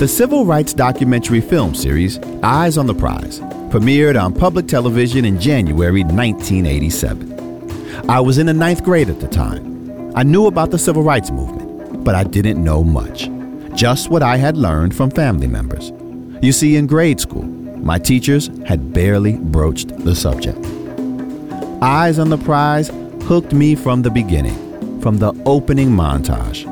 The civil rights documentary film series, Eyes on the Prize, premiered on public television in January 1987. I was in the ninth grade at the time. I knew about the civil rights movement, but I didn't know much. Just what I had learned from family members. You see, in grade school, my teachers had barely broached the subject. Eyes on the Prize hooked me from the beginning, from the opening montage.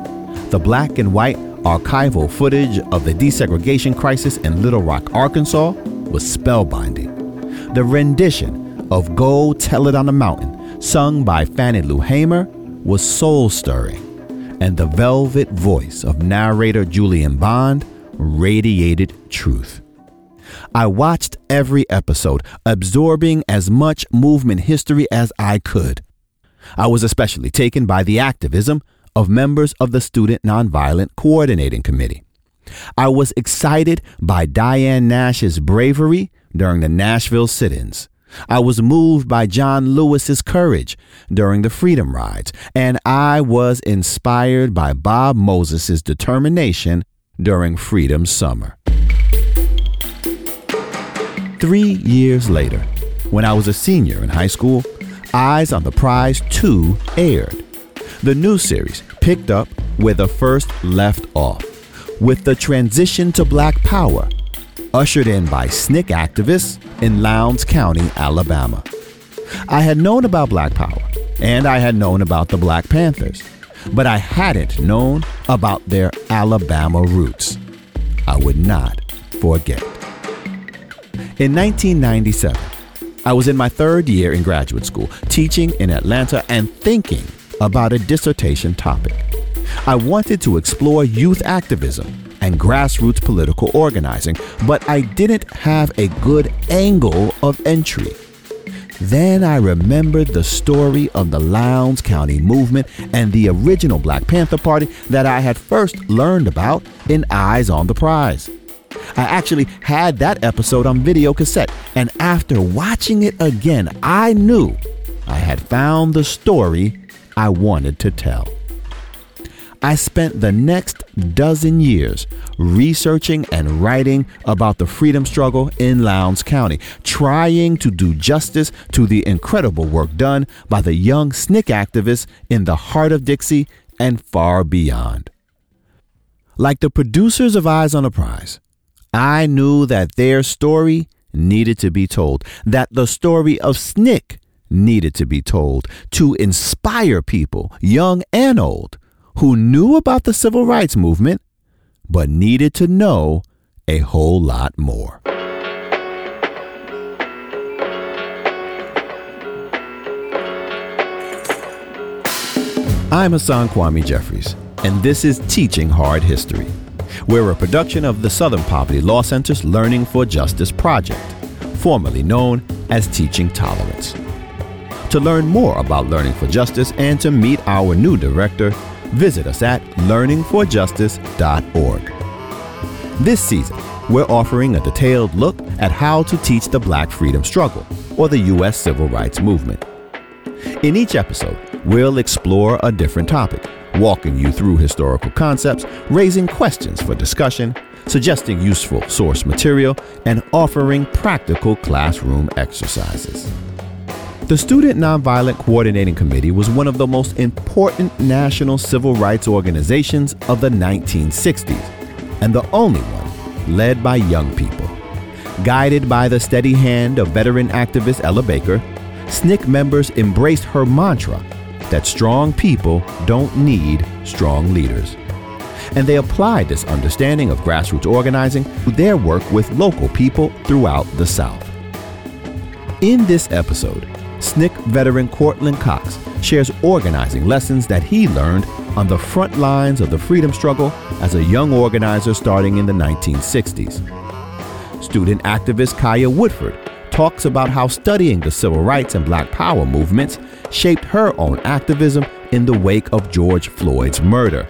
The black and white archival footage of the desegregation crisis in Little Rock, Arkansas was spellbinding. The rendition of Go Tell It on the Mountain, sung by Fannie Lou Hamer, was soul stirring, and the velvet voice of narrator Julian Bond radiated truth. I watched every episode, absorbing as much movement history as I could. I was especially taken by the activism of members of the Student Nonviolent Coordinating Committee. I was excited by Diane Nash's bravery during the Nashville sit ins. I was moved by John Lewis's courage during the Freedom Rides, and I was inspired by Bob Moses' determination during Freedom Summer. Three years later, when I was a senior in high school, Eyes on the Prize 2 aired. The new series picked up where the first left off, with the transition to black power, ushered in by SNCC activists in Lowndes County, Alabama. I had known about black power, and I had known about the Black Panthers, but I hadn't known about their Alabama roots. I would not forget. In 1997, I was in my third year in graduate school, teaching in Atlanta and thinking about a dissertation topic. I wanted to explore youth activism and grassroots political organizing, but I didn't have a good angle of entry. Then I remembered the story of the Lowndes County movement and the original Black Panther Party that I had first learned about in Eyes on the Prize. I actually had that episode on video cassette, and after watching it again, I knew I had found the story I wanted to tell. I spent the next dozen years researching and writing about the freedom struggle in Lowndes County, trying to do justice to the incredible work done by the young SNCC activists in the heart of Dixie and far beyond. Like the producers of Eyes on a Prize, I knew that their story needed to be told, that the story of SNCC needed to be told to inspire people, young and old, who knew about the civil rights movement but needed to know a whole lot more. I'm Hassan Kwame Jeffries, and this is Teaching Hard History. We're a production of the Southern Poverty Law Center's Learning for Justice Project, formerly known as Teaching Tolerance. To learn more about Learning for Justice and to meet our new director, visit us at learningforjustice.org. This season, we're offering a detailed look at how to teach the Black freedom struggle, or the U.S. Civil Rights Movement. In each episode, we'll explore a different topic, walking you through historical concepts, raising questions for discussion, suggesting useful source material, and offering practical classroom exercises. The Student Nonviolent Coordinating Committee was one of the most important national civil rights organizations of the 1960s, and the only one led by young people. Guided by the steady hand of veteran activist Ella Baker, SNCC members embraced her mantra that strong people don't need strong leaders. And they applied this understanding of grassroots organizing to their work with local people throughout the South. In this episode, SNCC veteran Courtland Cox shares organizing lessons that he learned on the front lines of the freedom struggle as a young organizer starting in the 1960s. Student activist Kaya Woodford talks about how studying the civil rights and black power movements shaped her own activism in the wake of George Floyd's murder.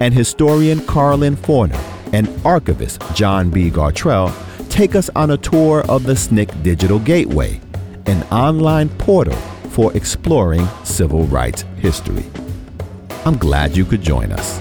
And historian Karlyn Forner and archivist John B. Gartrell take us on a tour of the SNCC Digital Gateway an online portal for exploring civil rights history. I'm glad you could join us.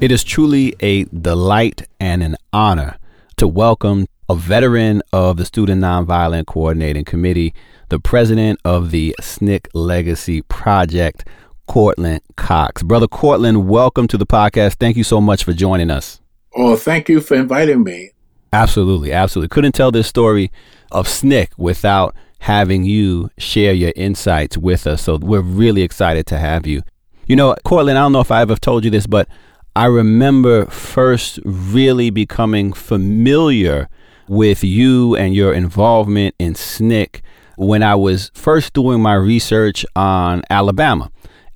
It is truly a delight and an honor to welcome a veteran of the Student Nonviolent Coordinating Committee, the president of the SNCC Legacy Project, Courtland Cox. Brother Courtland, welcome to the podcast. Thank you so much for joining us. Oh, thank you for inviting me. Absolutely, absolutely. Couldn't tell this story of SNCC without having you share your insights with us. So we're really excited to have you. You know, Courtland, I don't know if I ever told you this, but I remember first really becoming familiar with you and your involvement in SNCC when I was first doing my research on Alabama.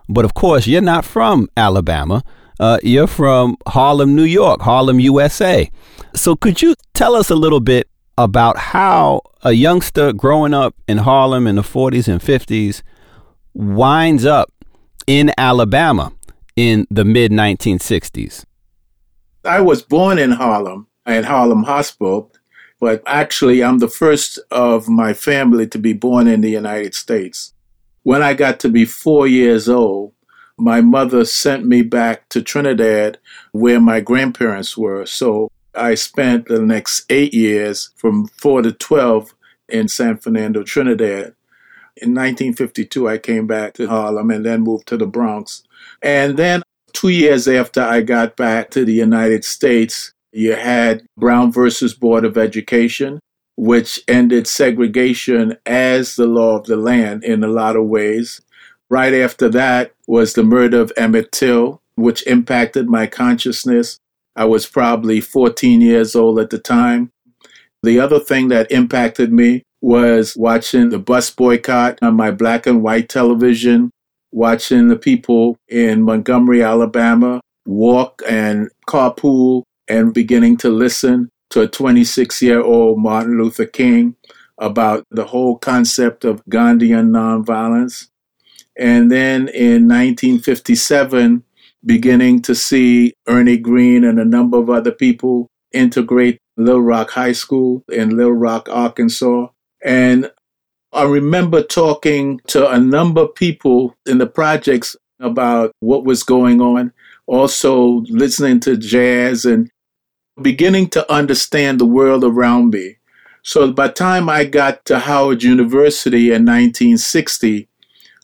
But of course, you're not from Alabama. Uh, you're from Harlem, New York, Harlem, USA. So could you tell us a little bit about how a youngster growing up in Harlem in the 40s and 50s winds up in Alabama in the mid 1960s? I was born in Harlem at Harlem Hospital, but actually, I'm the first of my family to be born in the United States. When I got to be four years old, my mother sent me back to Trinidad where my grandparents were. So I spent the next eight years from 4 to 12 in San Fernando, Trinidad. In 1952, I came back to Harlem and then moved to the Bronx. And then two years after I got back to the United States, you had Brown versus Board of Education, which ended segregation as the law of the land in a lot of ways. Right after that was the murder of Emmett Till, which impacted my consciousness. I was probably 14 years old at the time. The other thing that impacted me was watching the bus boycott on my black and white television, watching the people in Montgomery, Alabama walk and carpool and beginning to listen to a 26 year old Martin Luther King about the whole concept of Gandhian nonviolence. And then in 1957, beginning to see Ernie Green and a number of other people integrate Little Rock High School in Little Rock, Arkansas. And I remember talking to a number of people in the projects about what was going on, also listening to jazz and beginning to understand the world around me. So by the time I got to Howard University in 1960,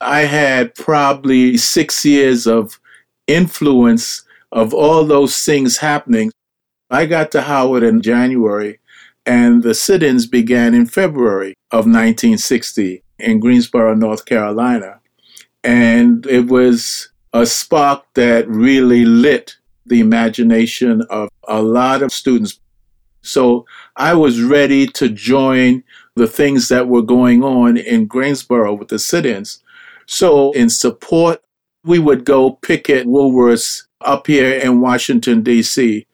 I had probably six years of influence of all those things happening. I got to Howard in January, and the sit ins began in February of 1960 in Greensboro, North Carolina. And it was a spark that really lit the imagination of a lot of students. So I was ready to join the things that were going on in Greensboro with the sit ins. So, in support, we would go picket Woolworths up here in Washington, D.C.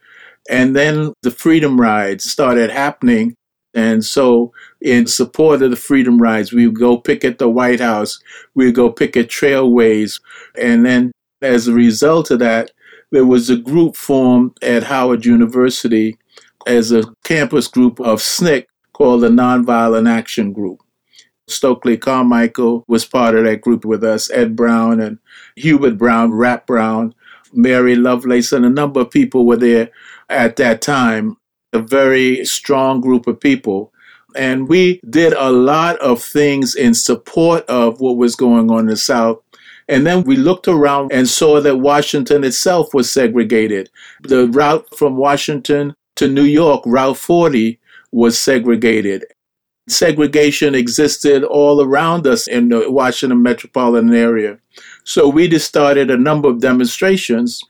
And then the Freedom Rides started happening. And so, in support of the Freedom Rides, we would go picket the White House, we would go picket trailways. And then, as a result of that, there was a group formed at Howard University as a campus group of SNCC called the Nonviolent Action Group. Stokely Carmichael was part of that group with us, Ed Brown and Hubert Brown, Rap Brown, Mary Lovelace, and a number of people were there at that time. A very strong group of people. And we did a lot of things in support of what was going on in the South and then we looked around and saw that Washington itself was segregated. The route from Washington to New York, Route 40, was segregated. Segregation existed all around us in the Washington metropolitan area. So we just started a number of demonstrations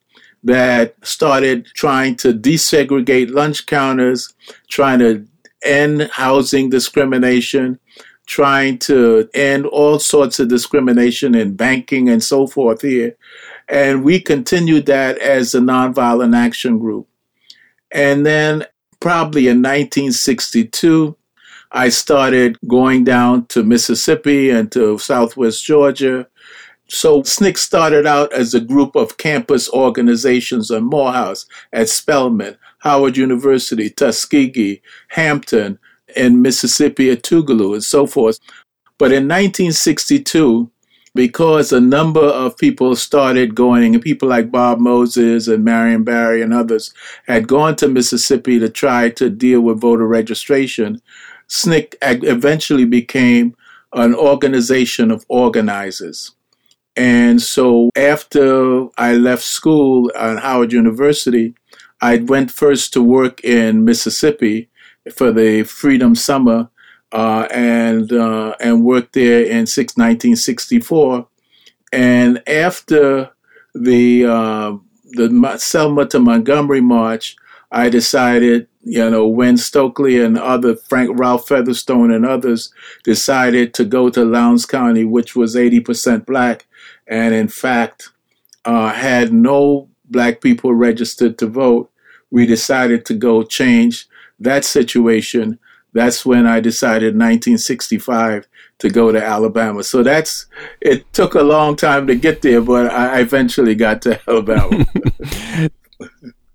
that started trying to desegregate lunch counters, trying to end housing discrimination, trying to end all sorts of discrimination in banking and so forth here. And we continued that as a nonviolent action group. And then, probably in 1962, I started going down to Mississippi and to Southwest Georgia. So SNCC started out as a group of campus organizations on Morehouse, at Spelman, Howard University, Tuskegee, Hampton, in Mississippi at Tougaloo and so forth. But in 1962, because a number of people started going, and people like Bob Moses and Marion Barry and others had gone to Mississippi to try to deal with voter registration. SNCC eventually became an organization of organizers. And so after I left school at Howard University, I went first to work in Mississippi for the Freedom Summer uh, and uh, and worked there in six, 1964. And after the uh, the Selma to Montgomery March, I decided, you know, when Stokely and other Frank Ralph Featherstone and others decided to go to Lowndes County, which was 80% black, and in fact uh, had no black people registered to vote, we decided to go change that situation. That's when I decided in 1965 to go to Alabama. So that's it took a long time to get there, but I eventually got to Alabama.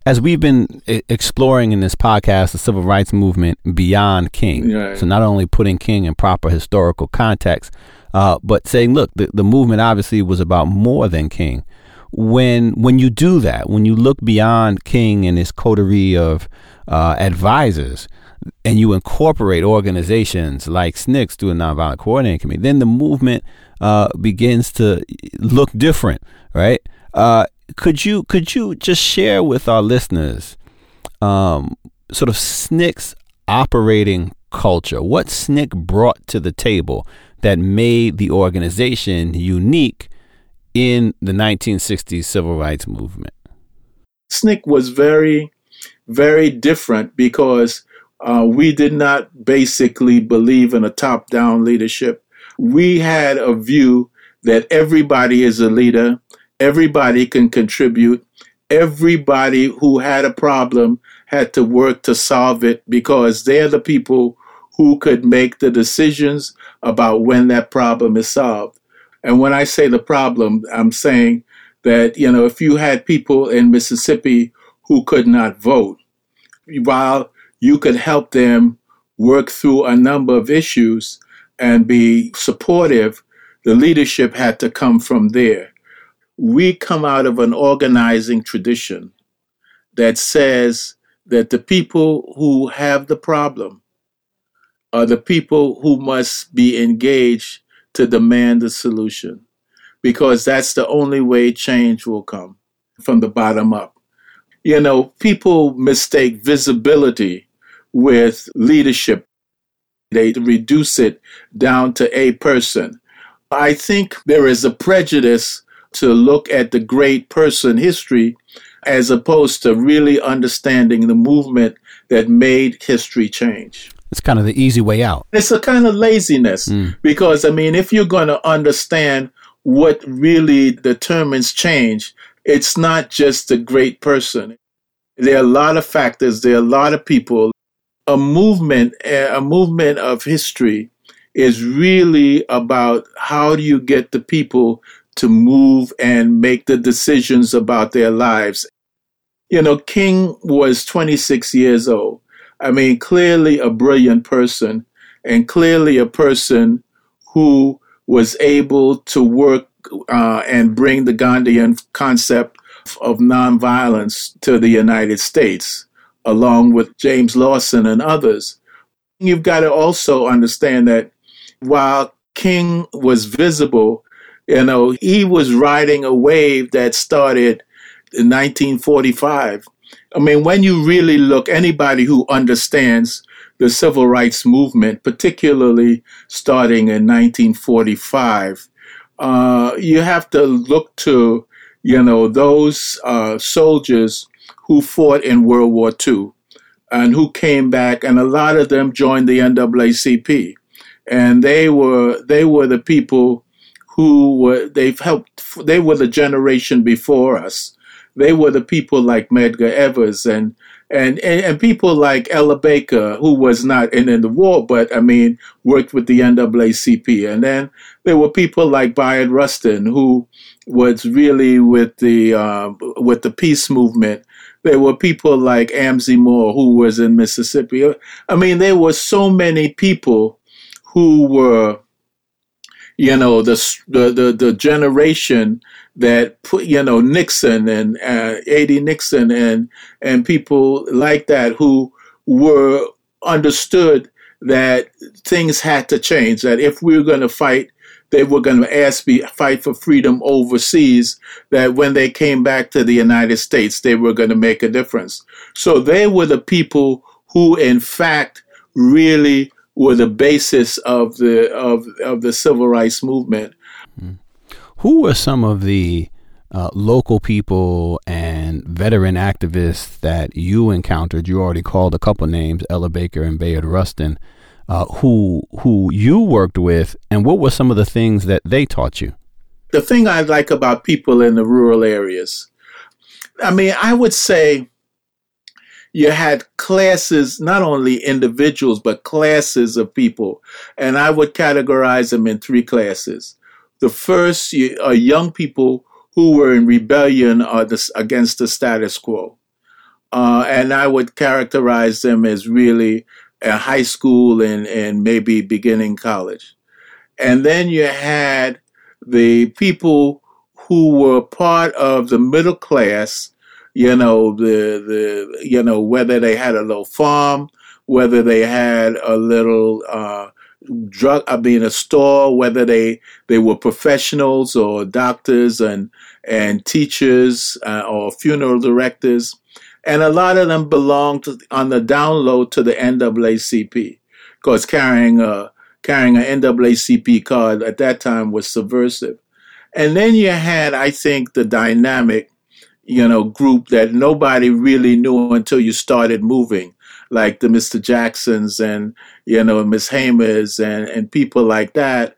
As we've been exploring in this podcast the civil rights movement beyond King, right. so not only putting King in proper historical context, uh, but saying, look, the, the movement obviously was about more than King. When when you do that, when you look beyond King and his coterie of uh, advisors, and you incorporate organizations like SNCC Student Nonviolent Coordinating Committee, then the movement uh, begins to look different, right? Uh, could you could you just share with our listeners um, sort of SNCC's operating culture? What SNCC brought to the table that made the organization unique in the 1960s civil rights movement? SNCC was very, very different because uh, we did not basically believe in a top down leadership. We had a view that everybody is a leader, everybody can contribute, everybody who had a problem had to work to solve it because they're the people who could make the decisions about when that problem is solved. And when I say the problem, I'm saying that, you know, if you had people in Mississippi who could not vote, while you could help them work through a number of issues and be supportive, the leadership had to come from there. We come out of an organizing tradition that says that the people who have the problem are the people who must be engaged to demand a solution because that's the only way change will come from the bottom up. You know, people mistake visibility with leadership. They reduce it down to a person. I think there is a prejudice to look at the great person history as opposed to really understanding the movement that made history change. It's kind of the easy way out. It's a kind of laziness mm. because, I mean, if you're going to understand what really determines change, it's not just a great person. There are a lot of factors, there are a lot of people. A movement, a movement of history is really about how do you get the people to move and make the decisions about their lives. You know, King was 26 years old. I mean, clearly a brilliant person and clearly a person who was able to work uh, and bring the Gandhian concept of nonviolence to the United States, along with James Lawson and others. You've got to also understand that while King was visible, you know, he was riding a wave that started in 1945 I mean, when you really look, anybody who understands the civil rights movement, particularly starting in 1945, uh, you have to look to, you know, those uh, soldiers who fought in World War II and who came back, and a lot of them joined the NAACP, and they were they were the people who were they've helped. They were the generation before us they were the people like Medgar Evers and and, and, and people like Ella Baker, who was not in, in the war, but I mean, worked with the NAACP. And then there were people like Bayard Rustin, who was really with the uh, with the peace movement. There were people like Amzie Moore, who was in Mississippi. I mean, there were so many people who were you know, the the the, the generation that put, you know, Nixon and uh, E.D. Nixon and and people like that who were understood that things had to change. That if we were going to fight, they were going to ask me fight for freedom overseas. That when they came back to the United States, they were going to make a difference. So they were the people who, in fact, really were the basis of the of of the civil rights movement. Mm. Who were some of the uh, local people and veteran activists that you encountered? You already called a couple names, Ella Baker and Bayard Rustin. Uh, who who you worked with, and what were some of the things that they taught you? The thing I like about people in the rural areas, I mean, I would say you had classes, not only individuals, but classes of people. And I would categorize them in three classes. The first are young people who were in rebellion against the status quo. Uh, and I would characterize them as really high school and, and maybe beginning college. And then you had the people who were part of the middle class you know the the you know whether they had a little farm, whether they had a little uh, drug I mean a store, whether they they were professionals or doctors and and teachers uh, or funeral directors, and a lot of them belonged on the download to the NAACP because carrying a carrying an NAACP card at that time was subversive. And then you had, I think, the dynamic you know, group that nobody really knew until you started moving, like the Mr. Jacksons and, you know, Miss Hamers and, and people like that,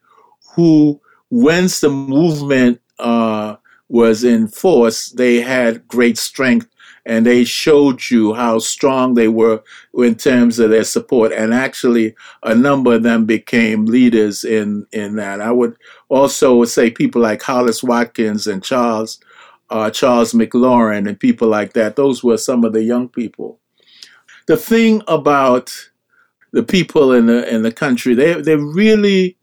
who, once the movement uh, was in force, they had great strength and they showed you how strong they were in terms of their support. And actually, a number of them became leaders in, in that. I would also say people like Hollis Watkins and Charles uh, Charles McLaurin and people like that. Those were some of the young people. The thing about the people in the in the country, they they really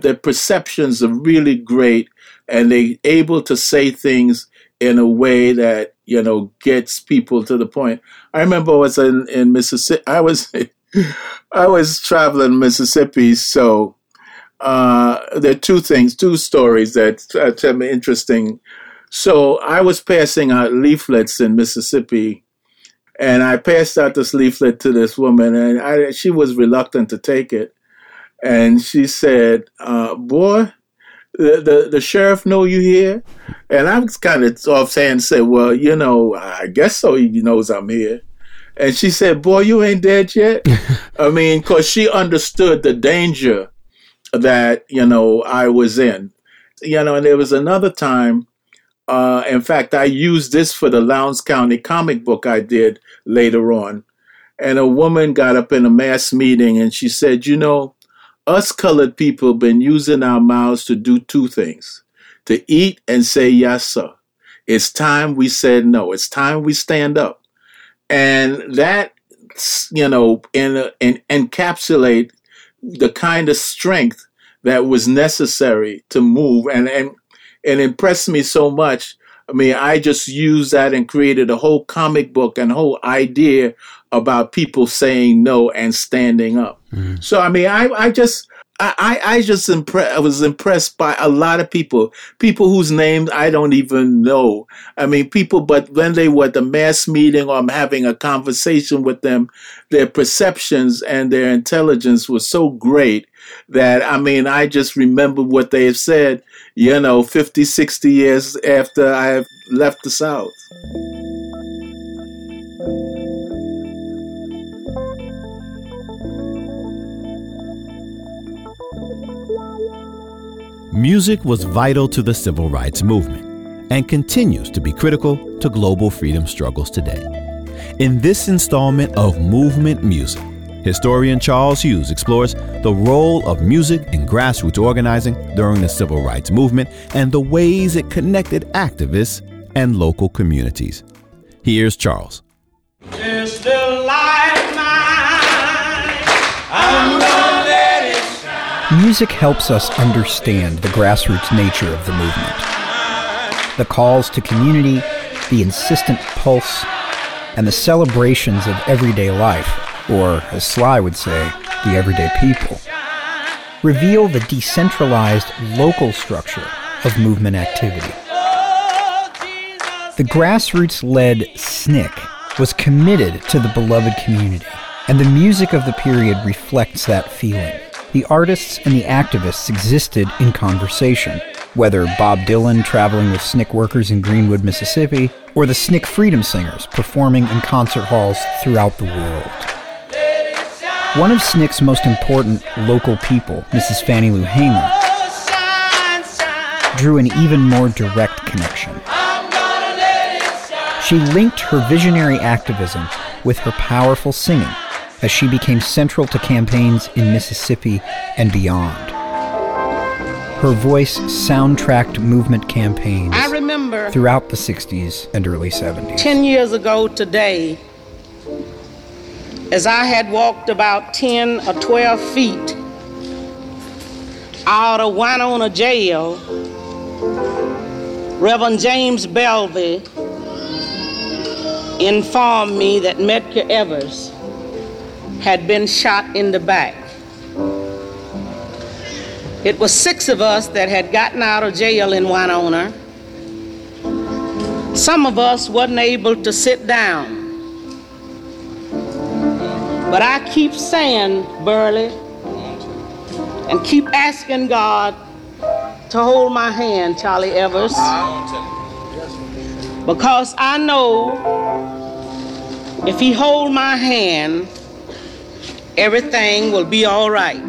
their perceptions are really great, and they able to say things in a way that you know gets people to the point. I remember I was in in Mississippi. I was I was traveling Mississippi, so uh, there are two things, two stories that uh, tell me interesting so I was passing out leaflets in Mississippi, and I passed out this leaflet to this woman, and I, she was reluctant to take it. And she said, uh, "Boy, the, the, the sheriff know you here?" And I was kind of offhand said, "Well, you know, I guess so. He knows I'm here." And she said, "Boy, you ain't dead yet." I mean, because she understood the danger that you know I was in. You know, and there was another time uh, in fact, I used this for the Lowndes County comic book I did later on. And a woman got up in a mass meeting and she said, You know, us colored people been using our mouths to do two things to eat and say yes, sir. It's time we said no. It's time we stand up. And that, you know, in, in, encapsulate the kind of strength that was necessary to move. And, and and impressed me so much. I mean, I just used that and created a whole comic book and whole idea about people saying no and standing up. Mm-hmm. So, I mean, I, I just, I, I just impressed. I was impressed by a lot of people, people whose names I don't even know. I mean, people, but when they were at the mass meeting or I'm having a conversation with them, their perceptions and their intelligence was so great that, I mean, I just remember what they have said you know, 50, 60 years after I have left the South. Music was vital to the civil rights movement and continues to be critical to global freedom struggles today. In this installment of Movement Music, Historian Charles Hughes explores the role of music in grassroots organizing during the civil rights movement and the ways it connected activists and local communities. Here's Charles. Music helps us understand the grassroots nature of the movement. The calls to community, the insistent pulse, and the celebrations of everyday life, or as Sly would say, the everyday people, reveal the decentralized local structure of movement activity. The grassroots led SNCC was committed to the beloved community, and the music of the period reflects that feeling the artists and the activists existed in conversation, whether Bob Dylan traveling with SNCC workers in Greenwood, Mississippi, or the SNCC Freedom Singers performing in concert halls throughout the world. One of SNCC's most important local people, Mrs. Fannie Lou Hamer, drew an even more direct connection. She linked her visionary activism with her powerful singing as she became central to campaigns in Mississippi and beyond. Her voice soundtracked movement campaigns I remember throughout the 60s and early 70s. 10 years ago today, as I had walked about 10 or 12 feet out of Winona jail, Reverend James Bevel informed me that Medgar Evers had been shot in the back. It was six of us that had gotten out of jail in Winona. Some of us wasn't able to sit down. But I keep saying, Burley, and keep asking God to hold my hand, Charlie Evers. Because I know if he hold my hand, everything will be all right.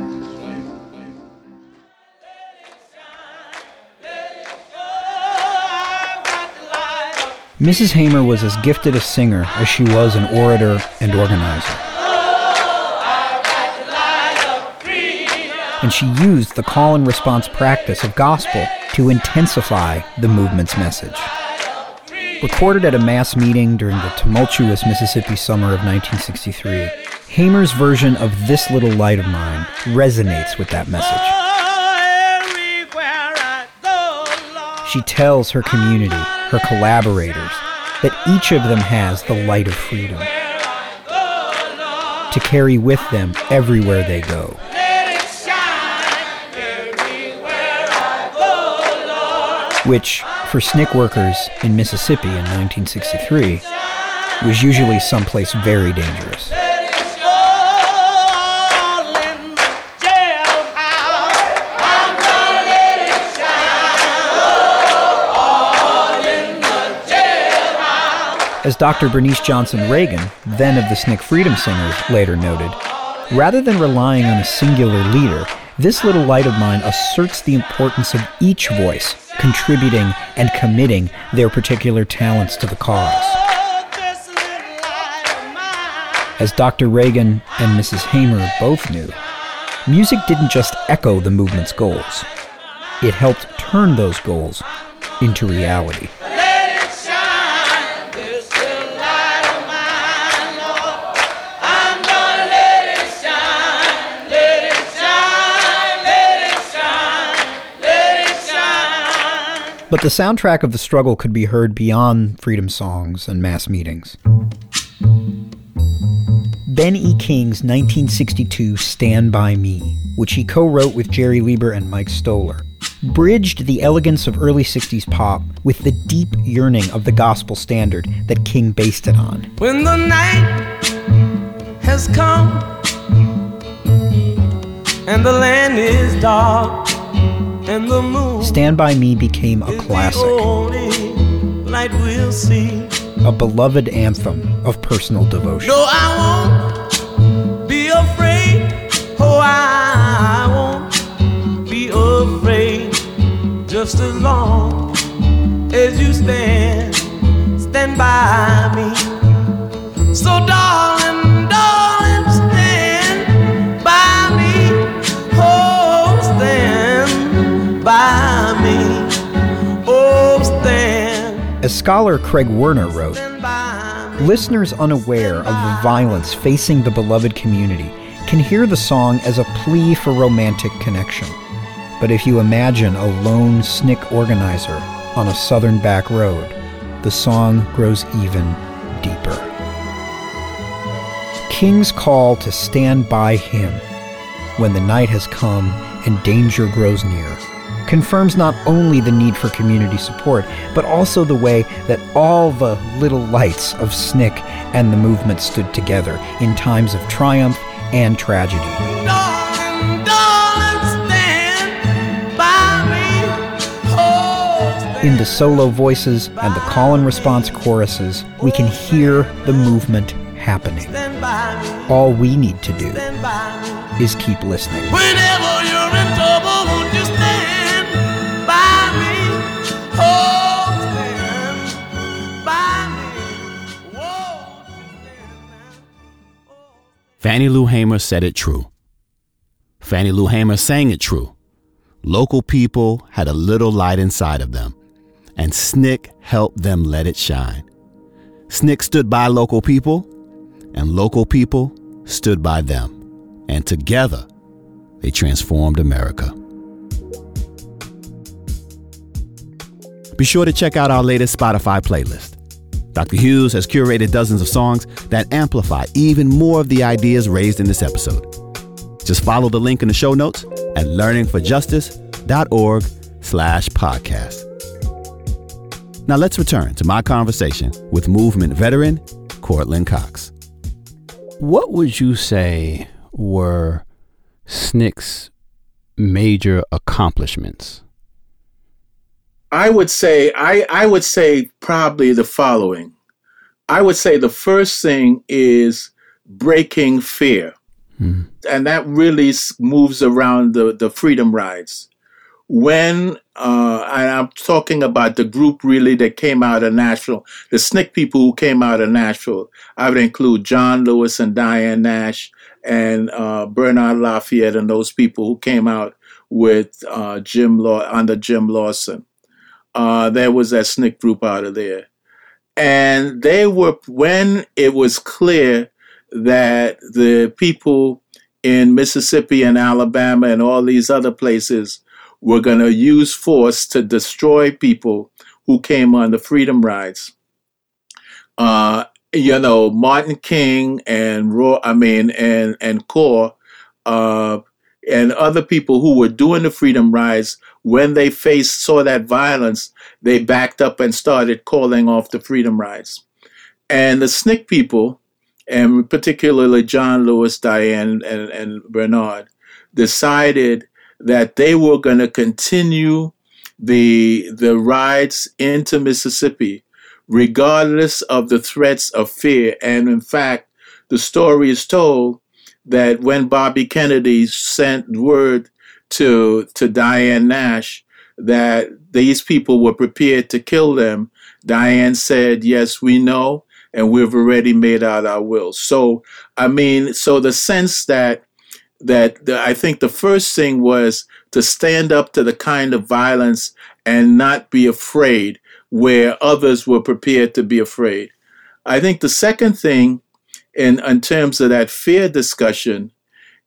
Mrs. Hamer was as gifted a singer as she was an orator and organizer. And she used the call and response practice of gospel to intensify the movement's message. Recorded at a mass meeting during the tumultuous Mississippi summer of 1963, Hamer's version of This Little Light of Mine resonates with that message. She tells her community, her collaborators, that each of them has the light of freedom to carry with them everywhere they go. Which, for SNCC workers in Mississippi in 1963, was usually someplace very dangerous. As Dr. Bernice Johnson Reagan, then of the SNCC Freedom Singers, later noted, rather than relying on a singular leader, this little light of mine asserts the importance of each voice contributing and committing their particular talents to the cause. As Dr. Reagan and Mrs. Hamer both knew, music didn't just echo the movement's goals, it helped turn those goals into reality. But the soundtrack of the struggle could be heard beyond freedom songs and mass meetings. Ben E. King's 1962 Stand By Me, which he co wrote with Jerry Leiber and Mike Stoller, bridged the elegance of early 60s pop with the deep yearning of the gospel standard that King based it on. When the night has come and the land is dark Stand By Me became a classic, we'll see. a beloved anthem of personal devotion. No, I won't be afraid. Oh, I won't be afraid. Just as long as you stand, stand by me. So, darling, As scholar Craig Werner wrote. Listeners unaware of the violence facing the beloved community can hear the song as a plea for romantic connection. But if you imagine a lone SNCC organizer on a southern back road, the song grows even deeper. King's call to stand by him when the night has come and danger grows near confirms not only the need for community support, but also the way that all the little lights of SNCC and the movement stood together in times of triumph and tragedy. In the solo voices and the call and response choruses, we can hear the movement happening. All we need to do is keep listening. Fannie Lou Hamer said it true. Fannie Lou Hamer sang it true. Local people had a little light inside of them, and SNCC helped them let it shine. SNCC stood by local people, and local people stood by them, and together they transformed America. Be sure to check out our latest Spotify playlist. Dr. Hughes has curated dozens of songs that amplify even more of the ideas raised in this episode. Just follow the link in the show notes at learningforjustice.org slash podcast. Now let's return to my conversation with movement veteran Courtland Cox. What would you say were SNCC's major accomplishments? I would say I, I would say probably the following. I would say the first thing is breaking fear. Mm. And that really moves around the, the freedom rides. When, uh, I'm talking about the group really that came out of Nashville, the SNCC people who came out of Nashville, I would include John Lewis and Diane Nash and uh, Bernard Lafayette and those people who came out with uh, Jim Law under Jim Lawson uh, there was that SNCC group out of there. And they were, when it was clear that the people in Mississippi and Alabama and all these other places were going to use force to destroy people who came on the freedom rides. Uh, you know, Martin King and Raw, I mean, and and CORE, uh, and other people who were doing the freedom rides, when they faced saw that violence, they backed up and started calling off the freedom rides. And the SNCC people, and particularly John Lewis, Diane, and, and Bernard, decided that they were going to continue the the rides into Mississippi, regardless of the threats of fear. And in fact, the story is told that when Bobby Kennedy sent word to to Diane Nash that these people were prepared to kill them, Diane said, "Yes, we know, and we've already made out our will." So, I mean, so the sense that that the, I think the first thing was to stand up to the kind of violence and not be afraid where others were prepared to be afraid. I think the second thing in, in terms of that fear discussion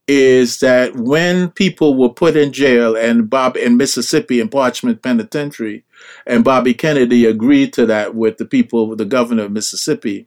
is that when people were put in jail and Bob in Mississippi in Parchman Penitentiary, and Bobby Kennedy agreed to that with the people, the governor of Mississippi,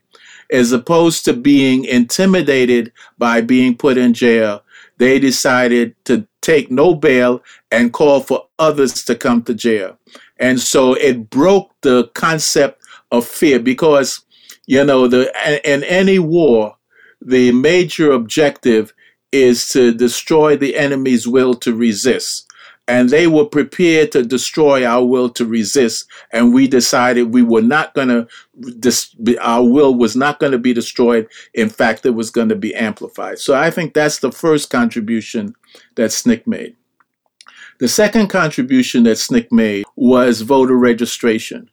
as opposed to being intimidated by being put in jail, they decided to take no bail and call for others to come to jail. And so it broke the concept of fear because you know, the in any war, the major objective is to destroy the enemy's will to resist. And they were prepared to destroy our will to resist. And we decided we were not going to, our will was not going to be destroyed. In fact, it was going to be amplified. So I think that's the first contribution that SNCC made. The second contribution that SNCC made was voter registration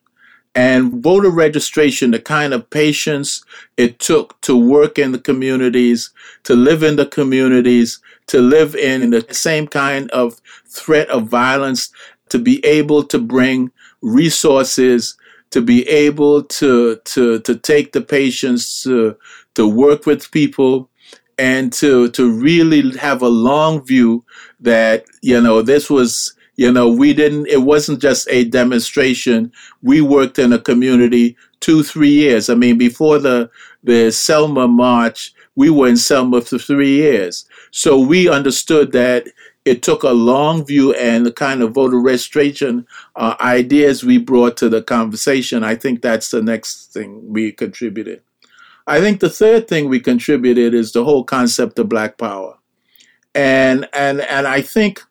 and voter registration, the kind of patience it took to work in the communities, to live in the communities, to live in the same kind of threat of violence, to be able to bring resources, to be able to to to take the patience to to work with people and to to really have a long view that you know this was you know we didn't it wasn't just a demonstration. We worked in a community two three years. I mean before the the selma march we were in selma for three years. So we understood that it took a long view and the kind of voter registration uh, ideas we brought to the conversation. I think that's the next thing we contributed. I think the third thing we contributed is the whole concept of black power. And and and I think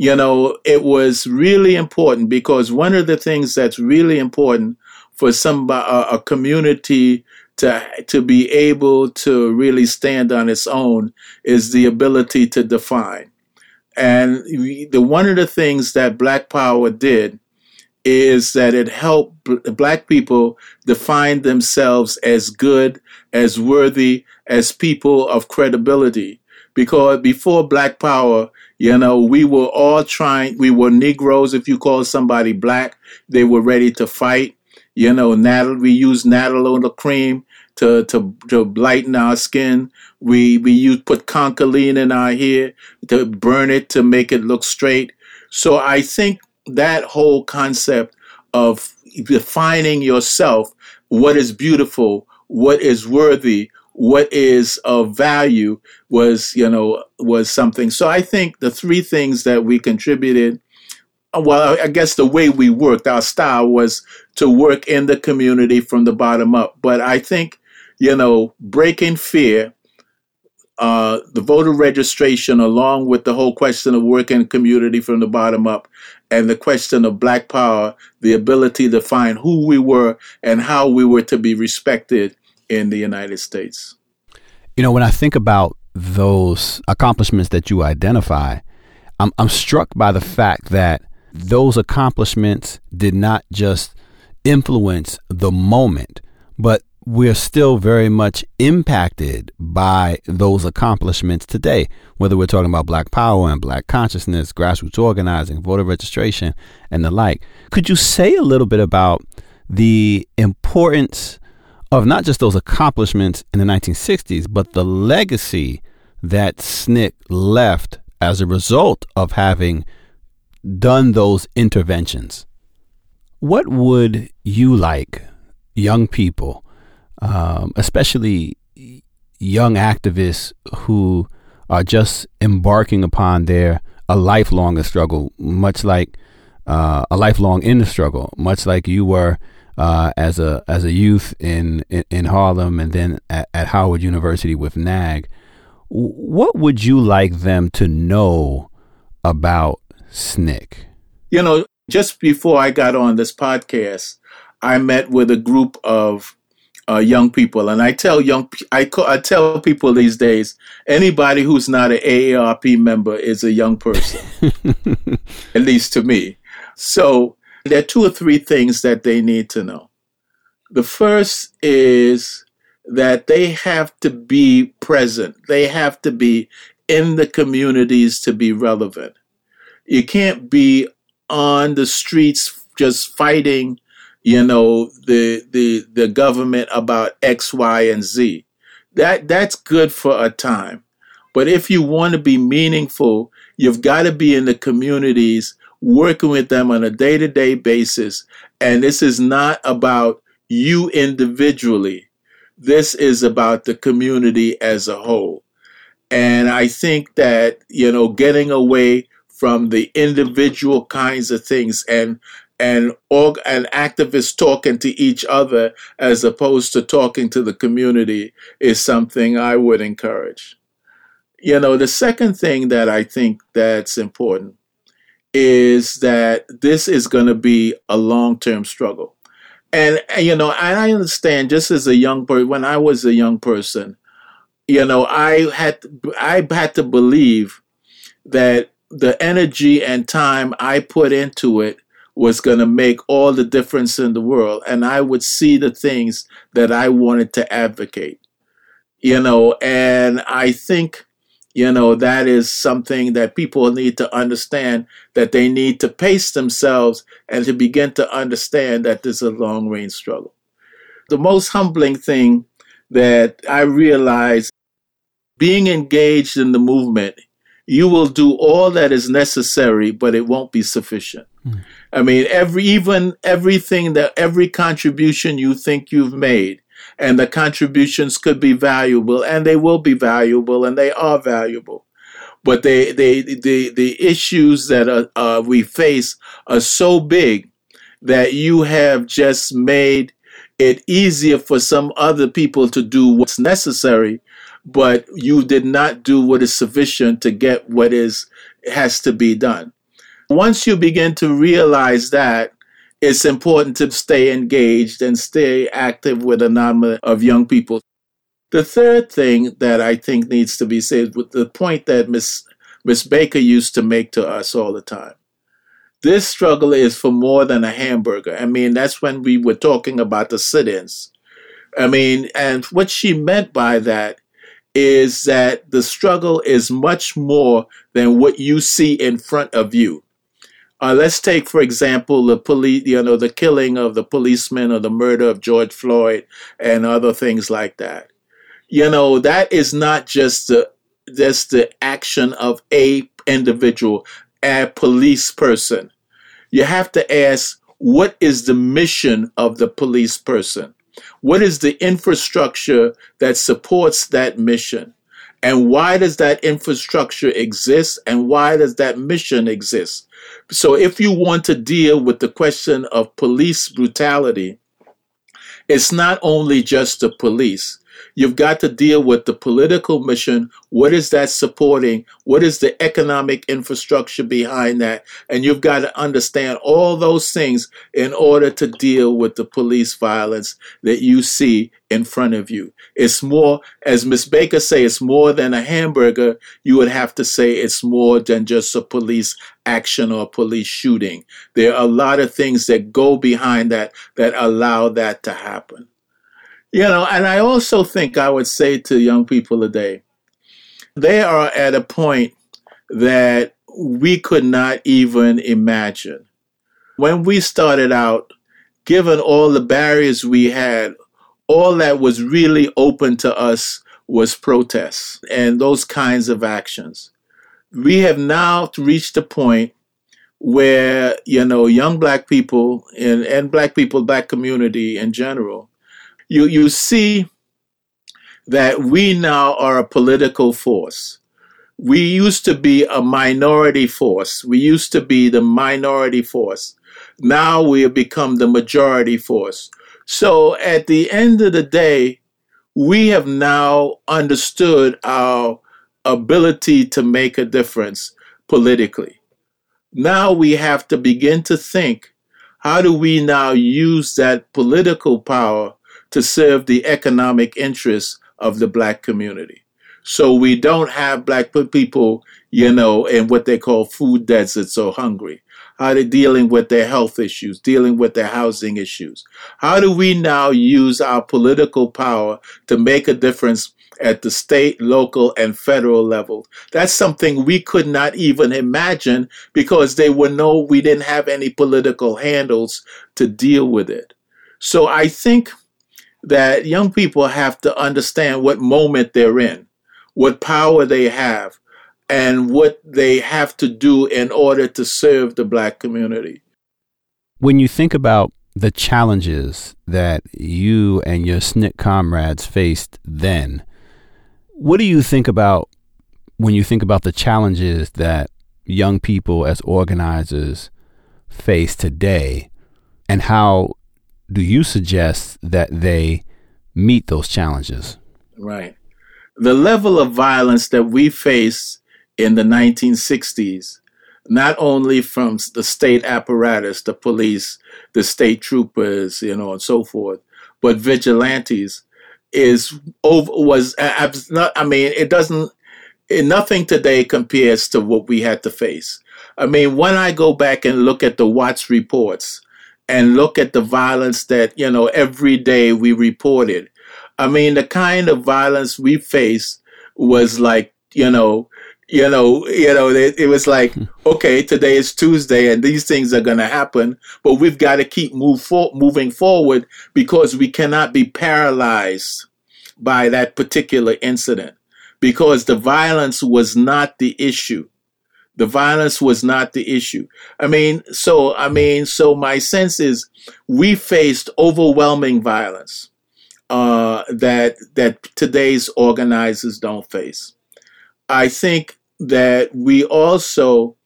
you know it was really important because one of the things that's really important for some a, community to to be able to really stand on its own is the ability to define. And the one of the things that Black Power did is that it helped black people define themselves as good, as worthy, as people of credibility. Because before Black Power, you know, we were all trying, we were Negroes. If you call somebody black, they were ready to fight. You know, natal, we used the cream to, to, to lighten our skin. We, we used, put congolene in our hair to burn it to make it look straight. So I think that whole concept of defining yourself, what is beautiful, what is worthy, what is of value was, you know, was something. So I think the three things that we contributed, well, I guess the way we worked, our style was to work in the community from the bottom up. But I think, you know, breaking fear, uh, the voter registration, along with the whole question of working community from the bottom up, and the question of black power, the ability to find who we were and how we were to be respected in the United States. You know, when I think about those accomplishments that you identify, I'm, I'm struck by the fact that those accomplishments did not just influence the moment, but we're still very much impacted by those accomplishments today, whether we're talking about black power and black consciousness, grassroots organizing, voter registration, and the like. Could you say a little bit about the importance of not just those accomplishments in the 1960s, but the legacy that SNCC left as a result of having done those interventions? What would you like young people? um, especially young activists who are just embarking upon their a lifelong struggle, much like uh, a lifelong in the struggle, much like you were uh, as a as a youth in, in, in Harlem and then at, at, Howard University with NAG. What would you like them to know about SNCC? You know, just before I got on this podcast, I met with a group of uh, young people. And I tell young, I, call, I tell people these days, anybody who's not an AARP member is a young person, at least to me. So there are two or three things that they need to know. The first is that they have to be present. They have to be in the communities to be relevant. You can't be on the streets just fighting you know, the the the government about X, Y, and Z. That that's good for a time. But if you want to be meaningful, you've got to be in the communities, working with them on a day-to-day basis. And this is not about you individually. This is about the community as a whole. And I think that, you know, getting away from the individual kinds of things and and org- and activists talking to each other as opposed to talking to the community is something I would encourage. You know, the second thing that I think that's important is that this is going to be a long-term struggle. And, you know, I understand just as a young person, when I was a young person, you know, I had I had to believe that the energy and time I put into it was going to make all the difference in the world. And I would see the things that I wanted to advocate, you know, and I think, you know, that is something that people need to understand that they need to pace themselves and to begin to understand that this is a long range struggle. The most humbling thing that I realized being engaged in the movement, you will do all that is necessary, but it won't be sufficient. Mm. I mean, every even everything that every contribution you think you've made, and the contributions could be valuable, and they will be valuable, and they are valuable. But they, they, the, the issues that uh, uh, we face are so big that you have just made it easier for some other people to do what's necessary but you did not do what is sufficient to get what is has to be done. Once you begin to realize that, it's important to stay engaged and stay active with a number of young people. The third thing that I think needs to be said with the point that Miss Miss Baker used to make to us all the time. This struggle is for more than a hamburger. I mean, that's when we were talking about the sit-ins. I mean, and what she meant by that is that the struggle is much more than what you see in front of you. Uh, let's take, for example, the police, you know, the killing of the policeman or the murder of George Floyd and other things like that. You know, that is not just the just the action of a individual, a police person. You have to ask, what is the mission of the police person? What is the infrastructure that supports that mission? And why does that infrastructure exist? And why does that mission exist? So, if you want to deal with the question of police brutality, it's not only just the police. You've got to deal with the political mission. What is that supporting? What is the economic infrastructure behind that? And you've got to understand all those things in order to deal with the police violence that you see in front of you. It's more, as Miss Baker say, it's more than a hamburger. You would have to say it's more than just a police action or police shooting. There are a lot of things that go behind that that allow that to happen. You know, and I also think I would say to young people today, they are at a point that we could not even imagine. When we started out, given all the barriers we had, all that was really open to us was protests and those kinds of actions. We have now reached a point where, you know, young black people and, and black people, black community in general, you you see that we now are a political force. We used to be a minority force. We used to be the minority force. Now we have become the majority force. So at the end of the day, we have now understood our ability to make a difference politically. Now we have to begin to think how do we now use that political power to serve the economic interests of the black community. So we don't have black people, you know, in what they call food deserts or hungry. How they dealing with their health issues, dealing with their housing issues. How do we now use our political power to make a difference at the state, local, and federal level? That's something we could not even imagine because they would know we didn't have any political handles to deal with it. So I think that young people have to understand what moment they're in, what power they have, and what they have to do in order to serve the black community. When you think about the challenges that you and your SNCC comrades faced then, what do you think about when you think about the challenges that young people as organizers face today and how do you suggest that they meet those challenges? Right. The level of violence that we face in the 1960s, not only from the state apparatus, the police, the state troopers, you know, and so forth, but vigilantes is over was not I mean it doesn't nothing today compares to what we had to face. I mean when I go back and look at the WATS reports and look at the violence that, you know, every day we reported. I mean, the kind of violence we faced was like, you know, you know, you know, it, it was like, hmm. okay, today is Tuesday and these things are going to happen, but we've got to keep move for, moving forward because we cannot be paralyzed by that particular incident because the violence was not the issue. The violence was not the issue. I mean, so, I mean, so my sense is we faced overwhelming violence uh, that, that today's organizers don't face. I think that we also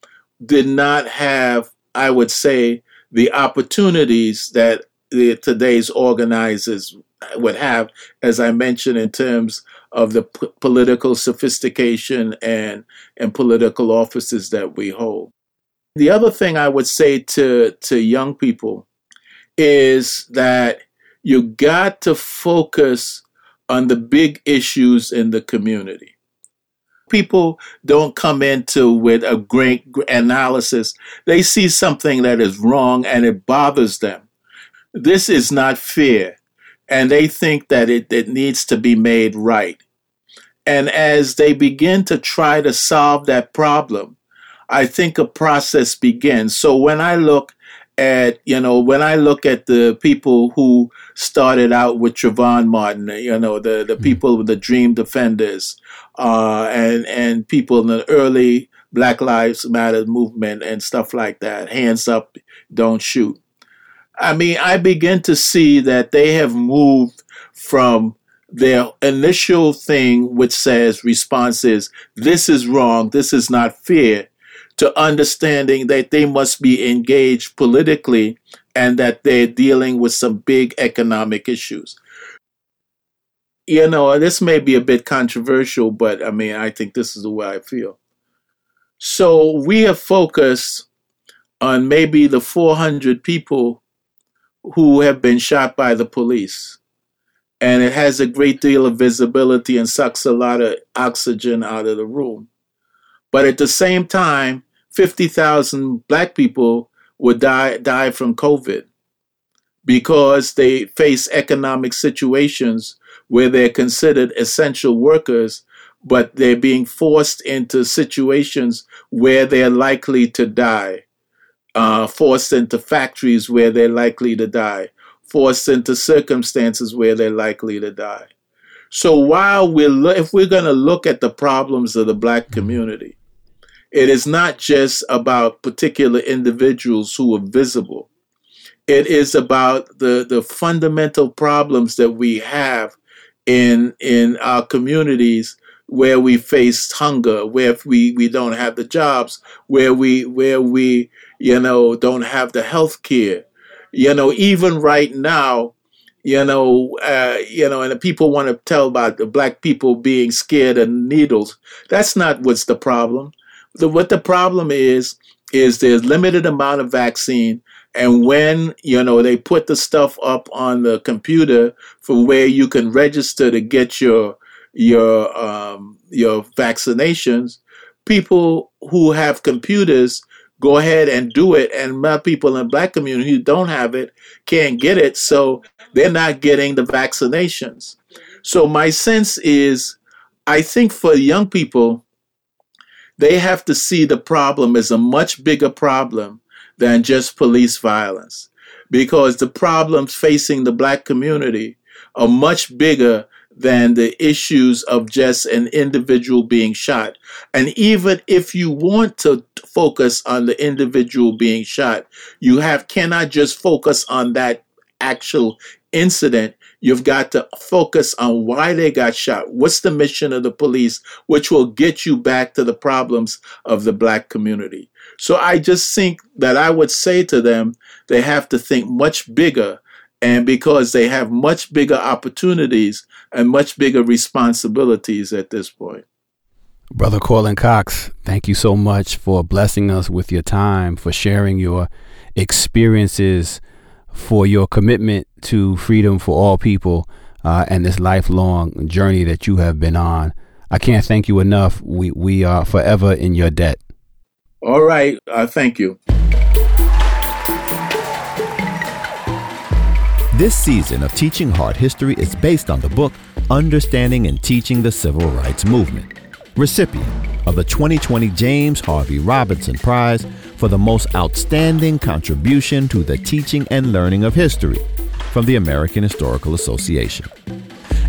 did not have, I would say, the opportunities that the, today's organizers would have, as I mentioned, in terms of the p- political sophistication and and political offices that we hold. The other thing I would say to to young people is that you got to focus on the big issues in the community. People don't come into with a great analysis. They see something that is wrong and it bothers them. This is not fair. And they think that it, it needs to be made right. And as they begin to try to solve that problem, I think a process begins. So when I look at, you know, when I look at the people who started out with Trayvon Martin, you know, the, the mm-hmm. people with the Dream Defenders, uh, and, and people in the early Black Lives Matter movement and stuff like that, hands up, don't shoot. I mean, I begin to see that they have moved from their initial thing, which says response is, this is wrong, this is not fair, to understanding that they must be engaged politically and that they're dealing with some big economic issues. You know, this may be a bit controversial, but I mean, I think this is the way I feel. So we have focused on maybe the 400 people who have been shot by the police and it has a great deal of visibility and sucks a lot of oxygen out of the room. But at the same time, 50,000 black people would die, die from COVID because they face economic situations where they're considered essential workers, but they're being forced into situations where they're likely to die, uh, forced into factories where they're likely to die, forced into circumstances where they're likely to die. So while we're lo- if we're going to look at the problems of the black mm-hmm. community, it is not just about particular individuals who are visible. It is about the, the fundamental problems that we have in in our communities where we face hunger, where we, we don't have the jobs, where we where we you know don't have the health care, you know, even right now, you know, uh, you know, and the people want to tell about the black people being scared of needles. That's not what's the problem. The, what the problem is is there's limited amount of vaccine, and when you know they put the stuff up on the computer for where you can register to get your your um, your vaccinations, people who have computers go ahead and do it. And my people in the black community who don't have it can't get it, so they're not getting the vaccinations. So my sense is, I think for young people, they have to see the problem as a much bigger problem than just police violence, because the problems facing the black community are much bigger than the issues of just an individual being shot. And even if you want to focus on the individual being shot, you have cannot just focus on that actual incident. You've got to focus on why they got shot. What's the mission of the police, which will get you back to the problems of the black community. So I just think that I would say to them, they have to think much bigger and because they have much bigger opportunities and much bigger responsibilities at this point. Brother Courtland Cox, thank you so much for blessing us with your time, for sharing your experiences, for your commitment to freedom for all people, uh, and this lifelong journey that you have been on. I can't thank you enough. We we are forever in your debt. All right. Uh, thank you. This season of Teaching Hard History is based on the book Understanding and Teaching the Civil Rights Movement, recipient of the 2020 James Harvey Robinson Prize for the most outstanding contribution to the teaching and learning of history from the American Historical Association.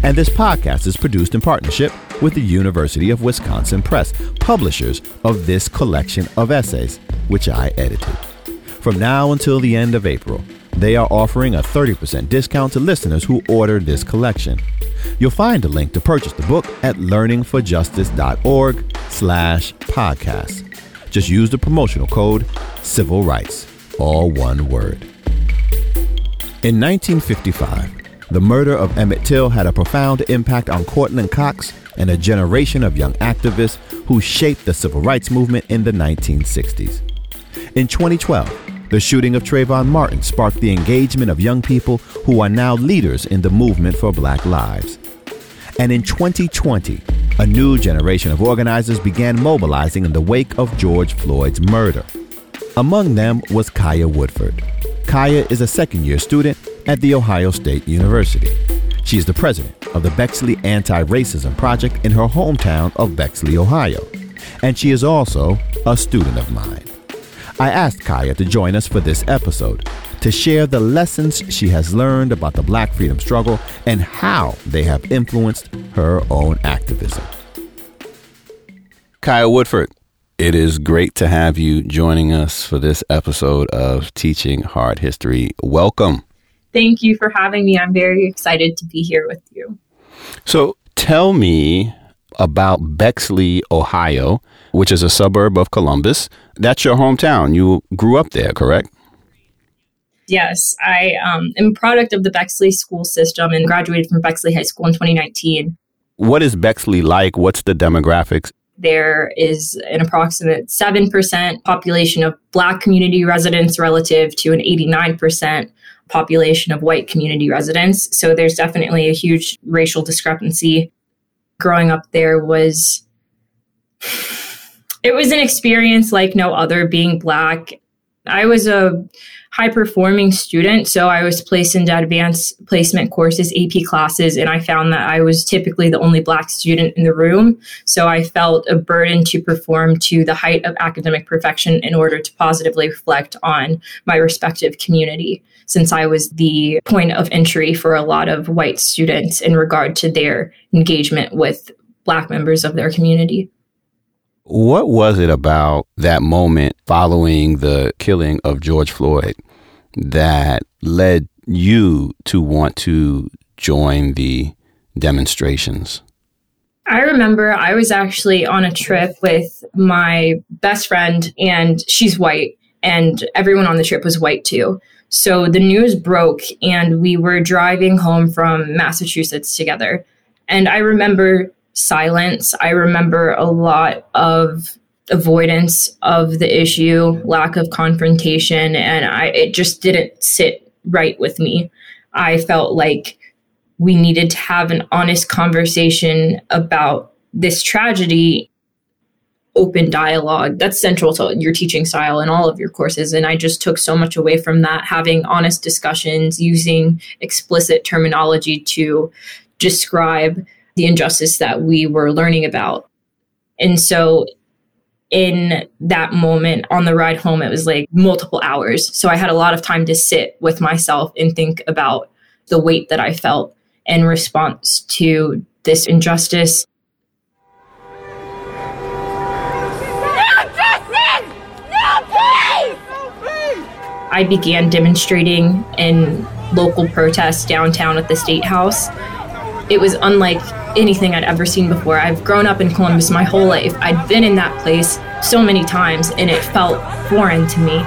And this podcast is produced in partnership with the University of Wisconsin Press, publishers of this collection of essays, which I edited. From now until the end of April, they are offering a 30% discount to listeners who order this collection. You'll find a link to purchase the book at learningforjustice.org slash podcast. Just use the promotional code civil rights, all one word. In 1955, the murder of Emmett Till had a profound impact on Courtland Cox and a generation of young activists who shaped the civil rights movement in the 1960s. In 2012, the shooting of Trayvon Martin sparked the engagement of young people who are now leaders in the movement for Black lives. And in 2020, a new generation of organizers began mobilizing in the wake of George Floyd's murder. Among them was Kaya Woodford. Kaya is a second year student at The Ohio State University. She is the president of the Bexley Anti Racism Project in her hometown of Bexley, Ohio. And she is also a student of mine. I asked Kaya to join us for this episode to share the lessons she has learned about the black freedom struggle and how they have influenced her own activism. Kaya Woodford, it is great to have you joining us for this episode of Teaching Hard History. Welcome. Thank you for having me. I'm very excited to be here with you. So, tell me about Bexley, Ohio, which is a suburb of Columbus. That's your hometown. You grew up there, correct? Yes, I um, am a product of the Bexley school system and graduated from Bexley High School in 2019. What is Bexley like? What's the demographics? There is an approximate 7% population of Black community residents relative to an 89% population of white community residents. So there's definitely a huge racial discrepancy. Growing up there was it was an experience like no other being black. I was a high performing student, so I was placed into advanced placement courses, AP classes, and I found that I was typically the only black student in the room. So I felt a burden to perform to the height of academic perfection in order to positively reflect on my respective community, since I was the point of entry for a lot of white students in regard to their engagement with black members of their community. What was it about that moment following the killing of George Floyd that led you to want to join the demonstrations? I remember I was actually on a trip with my best friend, and she's white, and everyone on the trip was white too. So the news broke, and we were driving home from Massachusetts together. And I remember silence. I remember a lot of avoidance of the issue, lack of confrontation, and I it just didn't sit right with me. I felt like we needed to have an honest conversation about this tragedy open dialogue that's central to your teaching style in all of your courses and i just took so much away from that having honest discussions using explicit terminology to describe the injustice that we were learning about. And so in that moment on the ride home, it was like multiple hours. So I had a lot of time to sit with myself and think about the weight that I felt in response to this injustice. I began demonstrating in local protests downtown at the State House. It was unlike anything I'd ever seen before. I've grown up in Columbus my whole life. I'd been in that place so many times and it felt foreign to me.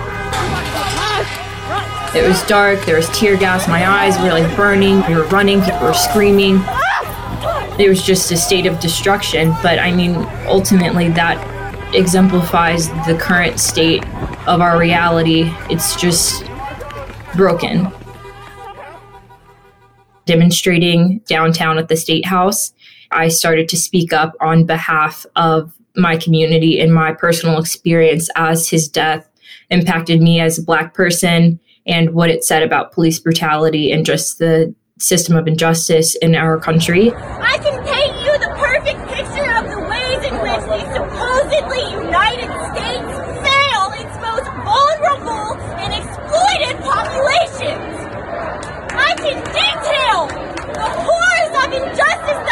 It was dark, there was tear gas, my eyes were like burning, we were running, people were screaming. It was just a state of destruction, but I mean, ultimately, that exemplifies the current state of our reality. It's just broken demonstrating downtown at the State House, I started to speak up on behalf of my community and my personal experience as his death impacted me as a Black person and what it said about police brutality and just the system of injustice in our country. I can paint you the perfect picture of the ways in which the supposedly United States fail its most vulnerable and exploited populations. I can detail the horrors of injustice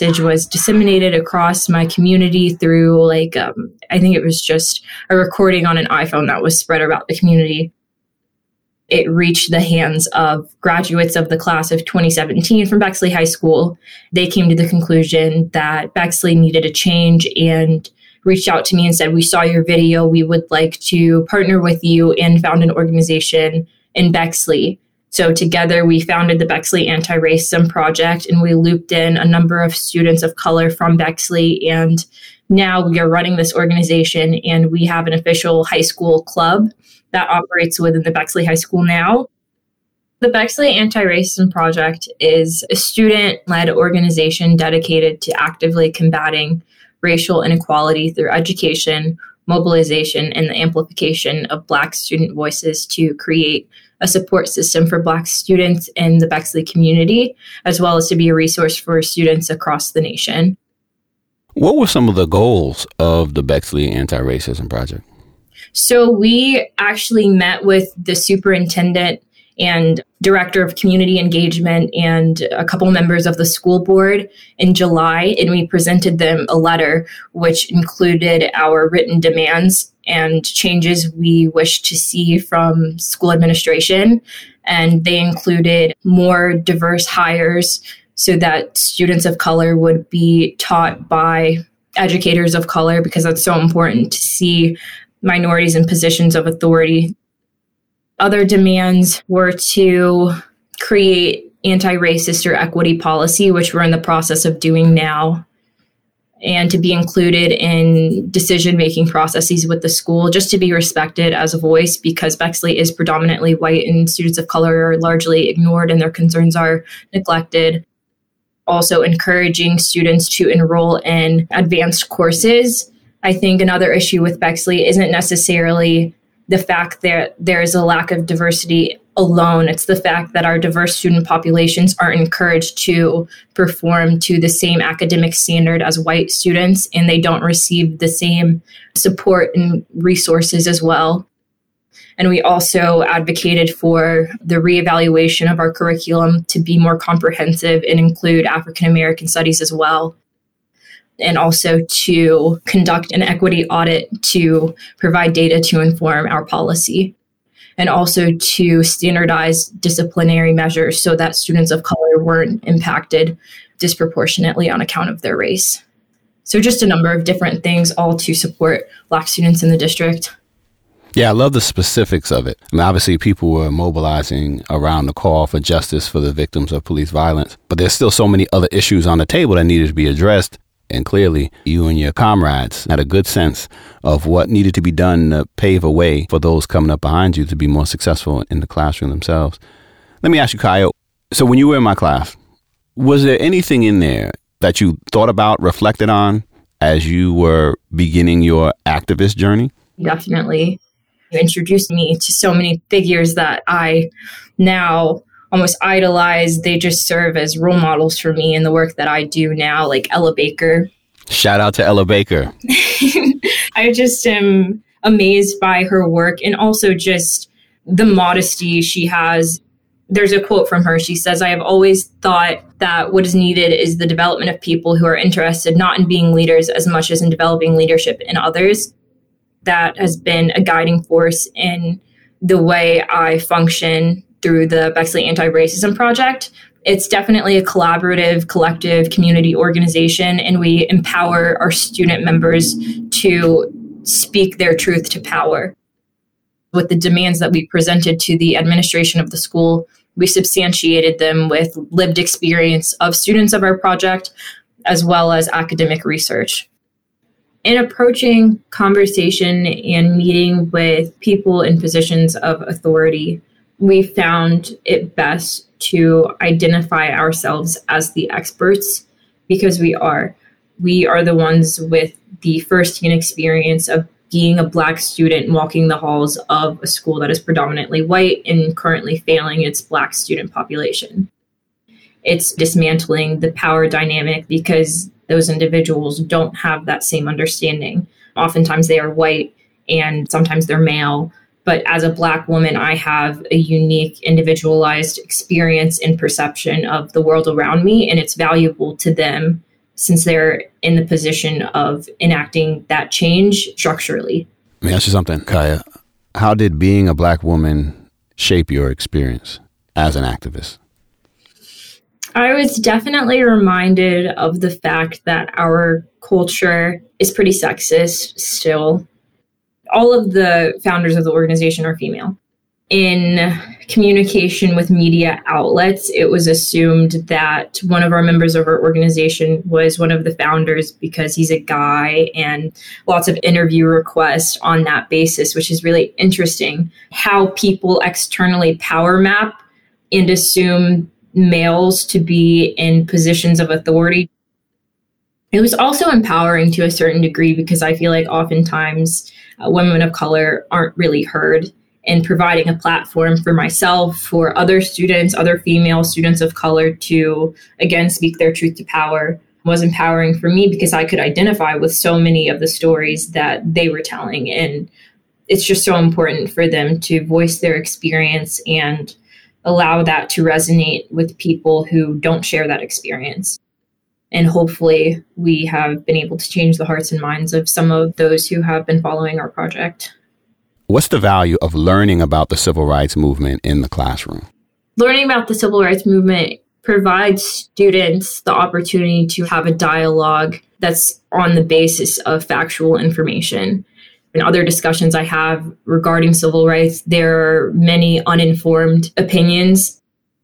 message was disseminated across my community through like um, I think it was just a recording on an iPhone that was spread about the community. It reached the hands of graduates of the class of 2017 from Bexley High School. They came to the conclusion that Bexley needed a change and reached out to me and said, We saw your video. We would like to partner with you and found an organization in Bexley. So, together, we founded the Bexley Anti Racism Project and we looped in a number of students of color from Bexley. And now we are running this organization and we have an official high school club that operates within the Bexley High School now. The Bexley Anti Racism Project is a student led organization dedicated to actively combating racial inequality through education, mobilization, and the amplification of Black student voices to create a support system for Black students in the Bexley community, as well as to be a resource for students across the nation. What were some of the goals of the Bexley Anti Racism Project? So, we actually met with the superintendent and director of community engagement and a couple members of the school board in July. And we presented them a letter which included our written demands and changes we wish to see from school administration. And they included more diverse hires so that students of color would be taught by educators of color because that's so important to see minorities in positions of authority other demands were to create anti racist or equity policy, which we're in the process of doing now, and to be included in decision making processes with the school, just to be respected as a voice because Bexley is predominantly white and students of color are largely ignored and their concerns are neglected. Also, encouraging students to enroll in advanced courses. I think another issue with Bexley isn't necessarily the fact that there is a lack of diversity alone. It's the fact that our diverse student populations aren't encouraged to perform to the same academic standard as white students, and they don't receive the same support and resources as well. And we also advocated for the reevaluation of our curriculum to be more comprehensive and include African American studies as well and also to conduct an equity audit to provide data to inform our policy and also to standardize disciplinary measures so that students of color weren't impacted disproportionately on account of their race. So, just a number of different things, all to support Black students in the district. Yeah, I love the specifics of it. I mean, obviously, people were mobilizing around the call for justice for the victims of police violence, but there's still so many other issues on the table that needed to be addressed. And clearly, you and your comrades had a good sense of what needed to be done to pave a way for those coming up behind you to be more successful in the classroom themselves. Let me ask you, Kaya. So, when you were in my class, was there anything in there that you thought about, reflected on as you were beginning your activist journey? Definitely. You introduced me to so many figures that I now almost idolize. They just serve as role models for me in the work that I do now, like Ella Baker. Shout out to Ella Baker. I just am amazed by her work and also just the modesty she has. There's a quote from her. She says, I have always thought that what is needed is the development of people who are interested not in being leaders as much as in developing leadership in others. That has been a guiding force in the way I function through the Bexley Anti Racism Project. It's definitely a collaborative, collective community organization, and we empower our student members to speak their truth to power. With the demands that we presented to the administration of the school, we substantiated them with lived experience of students of our project as well as academic research. In approaching conversation and meeting with people in positions of authority, we found it best to identify ourselves as the experts because we are. We are the ones with the firsthand experience of being a black student walking the halls of a school that is predominantly white and currently failing its black student population. It's dismantling the power dynamic because those individuals don't have that same understanding. Oftentimes they are white and sometimes they're male, but as a black woman i have a unique individualized experience and perception of the world around me and it's valuable to them since they're in the position of enacting that change structurally. Let me ask you something, Kaya. How did being a black woman shape your experience as an activist? I was definitely reminded of the fact that our culture is pretty sexist still. All of the founders of the organization are female. In communication with media outlets, it was assumed that one of our members of our organization was one of the founders because he's a guy, and lots of interview requests on that basis, which is really interesting. How people externally power map and assume males to be in positions of authority. It was also empowering to a certain degree because I feel like oftentimes uh, women of color aren't really heard and providing a platform for myself, for other students, other female students of color to again speak their truth to power was empowering for me because I could identify with so many of the stories that they were telling. And it's just so important for them to voice their experience and allow that to resonate with people who don't share that experience. And hopefully, we have been able to change the hearts and minds of some of those who have been following our project. What's the value of learning about the civil rights movement in the classroom? Learning about the civil rights movement provides students the opportunity to have a dialogue that's on the basis of factual information in other discussions I have regarding civil rights, there are many uninformed opinions.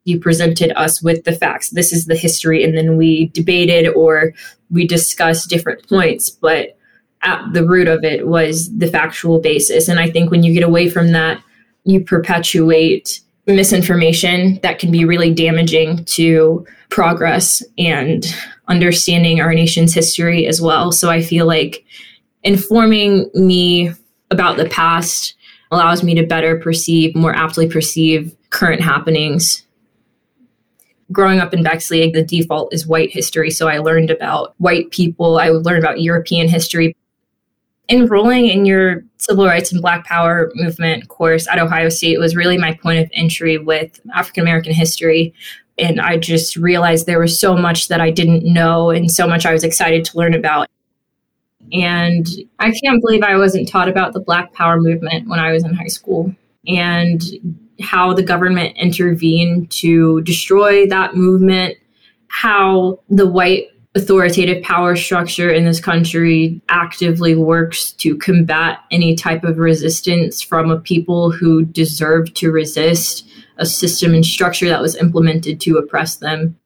You presented us with the facts. This is the history, and then we debated or we discussed different points. But at the root of it was the factual basis. And I think when you get away from that, you perpetuate misinformation that can be really damaging to progress and understanding our nation's history as well. So I feel like informing me about the past allows me to better perceive, more aptly perceive current happenings. Growing up in Bexley, the default is white history. So I learned about white people, I would learn about European history. Enrolling in your civil rights and black power movement course at Ohio State was really my point of entry with African American history. And I just realized there was so much that I didn't know and so much I was excited to learn about. And I can't believe I wasn't taught about the Black Power movement when I was in high school and how the government intervened to destroy that movement, how the white authoritative power structure in this country actively works to combat any type of resistance from a people who deserve to resist a system and structure that was implemented to oppress them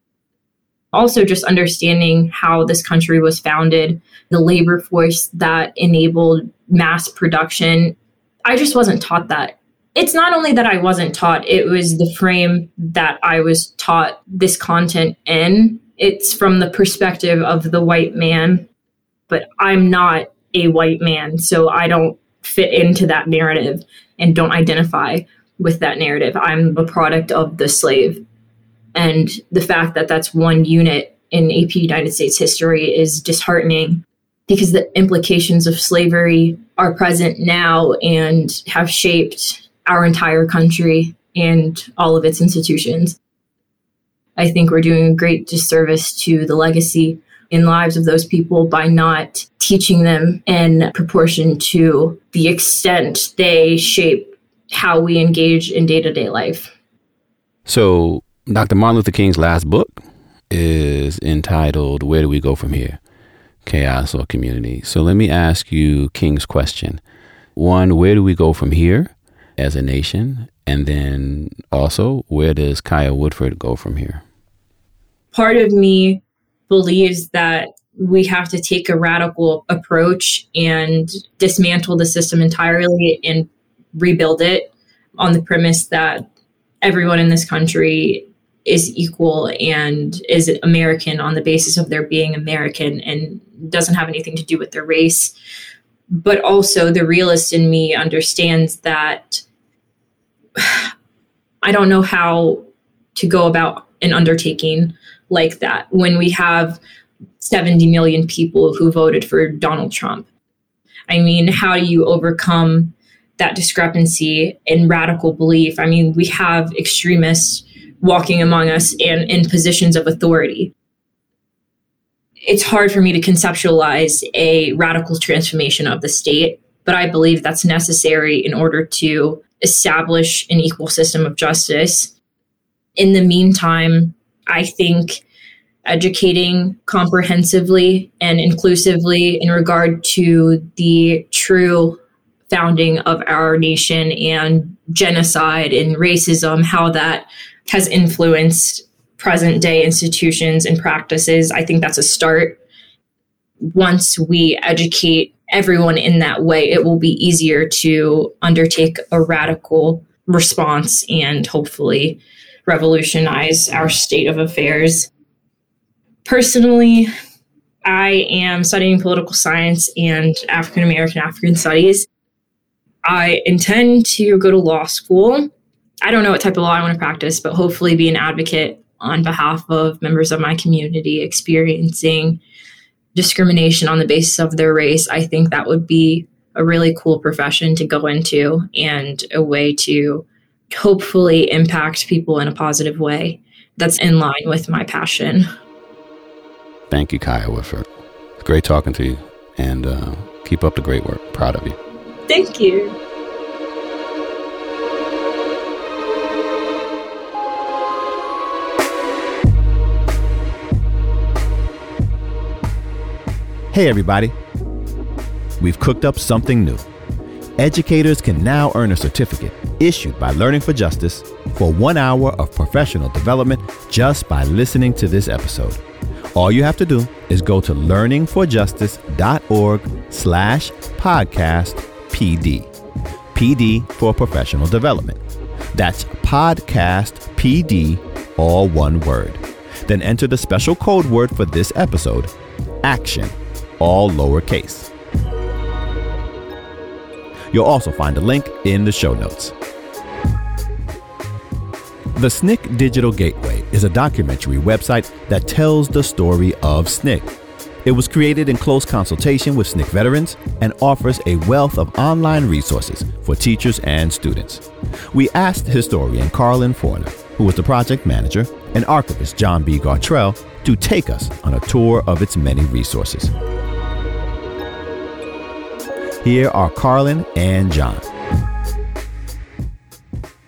also just understanding how this country was founded, the labor force that enabled mass production. I just wasn't taught that. It's not only that I wasn't taught, it was the frame that I was taught this content in. It's from the perspective of the white man, but I'm not a white man, so I don't fit into that narrative and don't identify with that narrative. I'm a product of the slave and the fact that that's one unit in AP United States history is disheartening because the implications of slavery are present now and have shaped our entire country and all of its institutions. I think we're doing a great disservice to the legacy in lives of those people by not teaching them in proportion to the extent they shape how we engage in day to day life. So, Dr. Martin Luther King's last book is entitled Where Do We Go From Here? Chaos or Community. So let me ask you King's question. One, where do we go from here as a nation? And then also, where does Kaya Woodford go from here? Part of me believes that we have to take a radical approach and dismantle the system entirely and rebuild it on the premise that everyone in this country is equal and is American on the basis of their being American and doesn't have anything to do with their race. But also, the realist in me understands that I don't know how to go about an undertaking like that when we have 70 million people who voted for Donald Trump. I mean, how do you overcome that discrepancy in radical belief? I mean, we have extremists walking among us and in positions of authority. it's hard for me to conceptualize a radical transformation of the state, but I believe that's necessary in order to establish an equal system of justice. In the meantime, I think educating comprehensively and inclusively in regard to the true founding of our nation and genocide and racism, how that has influenced present day institutions and practices. I think that's a start. Once we educate everyone in that way, it will be easier to undertake a radical response and hopefully revolutionize our state of affairs. Personally, I am studying political science and African American African studies. I intend to go to law school. I don't know what type of law I want to practice, but hopefully be an advocate on behalf of members of my community experiencing discrimination on the basis of their race. I think that would be a really cool profession to go into and a way to hopefully impact people in a positive way that's in line with my passion. Thank you, Kaya Whitford. It's great talking to you and uh, keep up the great work. Proud of you. Thank you. Hey, everybody. We've cooked up something new. Educators can now earn a certificate issued by Learning for Justice for one hour of professional development just by listening to this episode. All you have to do is go to learningforjustice.org slash podcast PD. PD for professional development. That's podcast PD, all one word. Then enter the special code word for this episode, action, all lowercase. You'll also find a link in the show notes. The SNCC Digital Gateway is a documentary website that tells the story of SNCC. It was created in close consultation with SNCC veterans and offers a wealth of online resources for teachers and students. We asked historian Karlyn Forner, who was the project manager, and archivist John B. Gartrell to take us on a tour of its many resources. Here are Karlyn and John.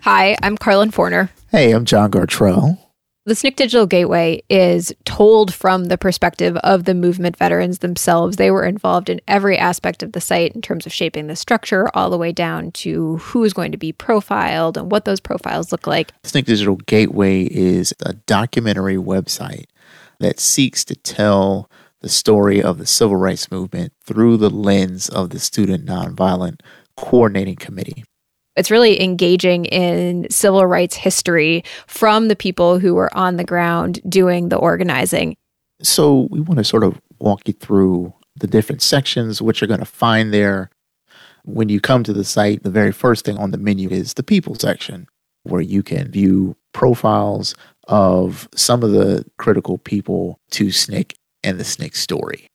Hi, I'm Karlyn Forner. Hey, I'm John Gartrell. The SNCC Digital Gateway is told from the perspective of the movement veterans themselves. They were involved in every aspect of the site in terms of shaping the structure, all the way down to who is going to be profiled and what those profiles look like. SNCC Digital Gateway is a documentary website that seeks to tell the story of the civil rights movement through the lens of the Student Nonviolent Coordinating Committee. It's really engaging in civil rights history from the people who were on the ground doing the organizing. So, we want to sort of walk you through the different sections, which you're going to find there. When you come to the site, the very first thing on the menu is the people section, where you can view profiles of some of the critical people to SNCC and the SNCC story.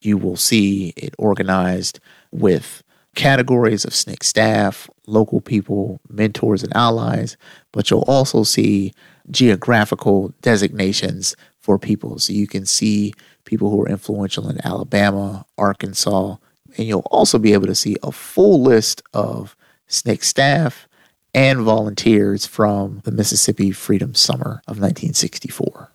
You will see it organized with categories of SNCC staff, local people, mentors, and allies, but you'll also see geographical designations for people. So you can see people who are influential in Alabama, Arkansas, and you'll also be able to see a full list of SNCC staff and volunteers from the Mississippi Freedom Summer of 1964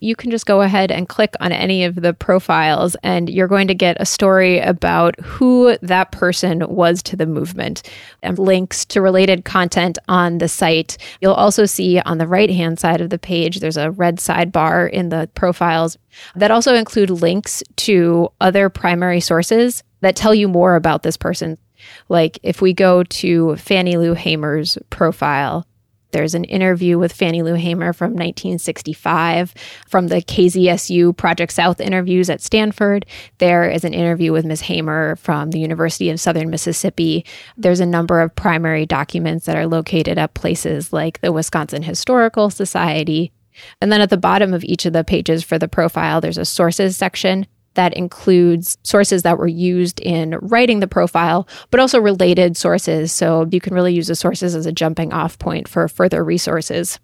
you can just go ahead and click on any of the profiles, and you're going to get a story about who that person was to the movement and links to related content on the site. You'll also see on the right hand side of the page, there's a red sidebar in the profiles that also include links to other primary sources that tell you more about this person. Like if we go to Fannie Lou Hamer's profile, there's an interview with Fannie Lou Hamer from 1965 from the KZSU Project South interviews at Stanford. There is an interview with Ms. Hamer from the University of Southern Mississippi. There's a number of primary documents that are located at places like the Wisconsin Historical Society. And then at the bottom of each of the pages for the profile, there's a sources section that includes sources that were used in writing the profile, but also related sources. So you can really use the sources as a jumping off point for further resources.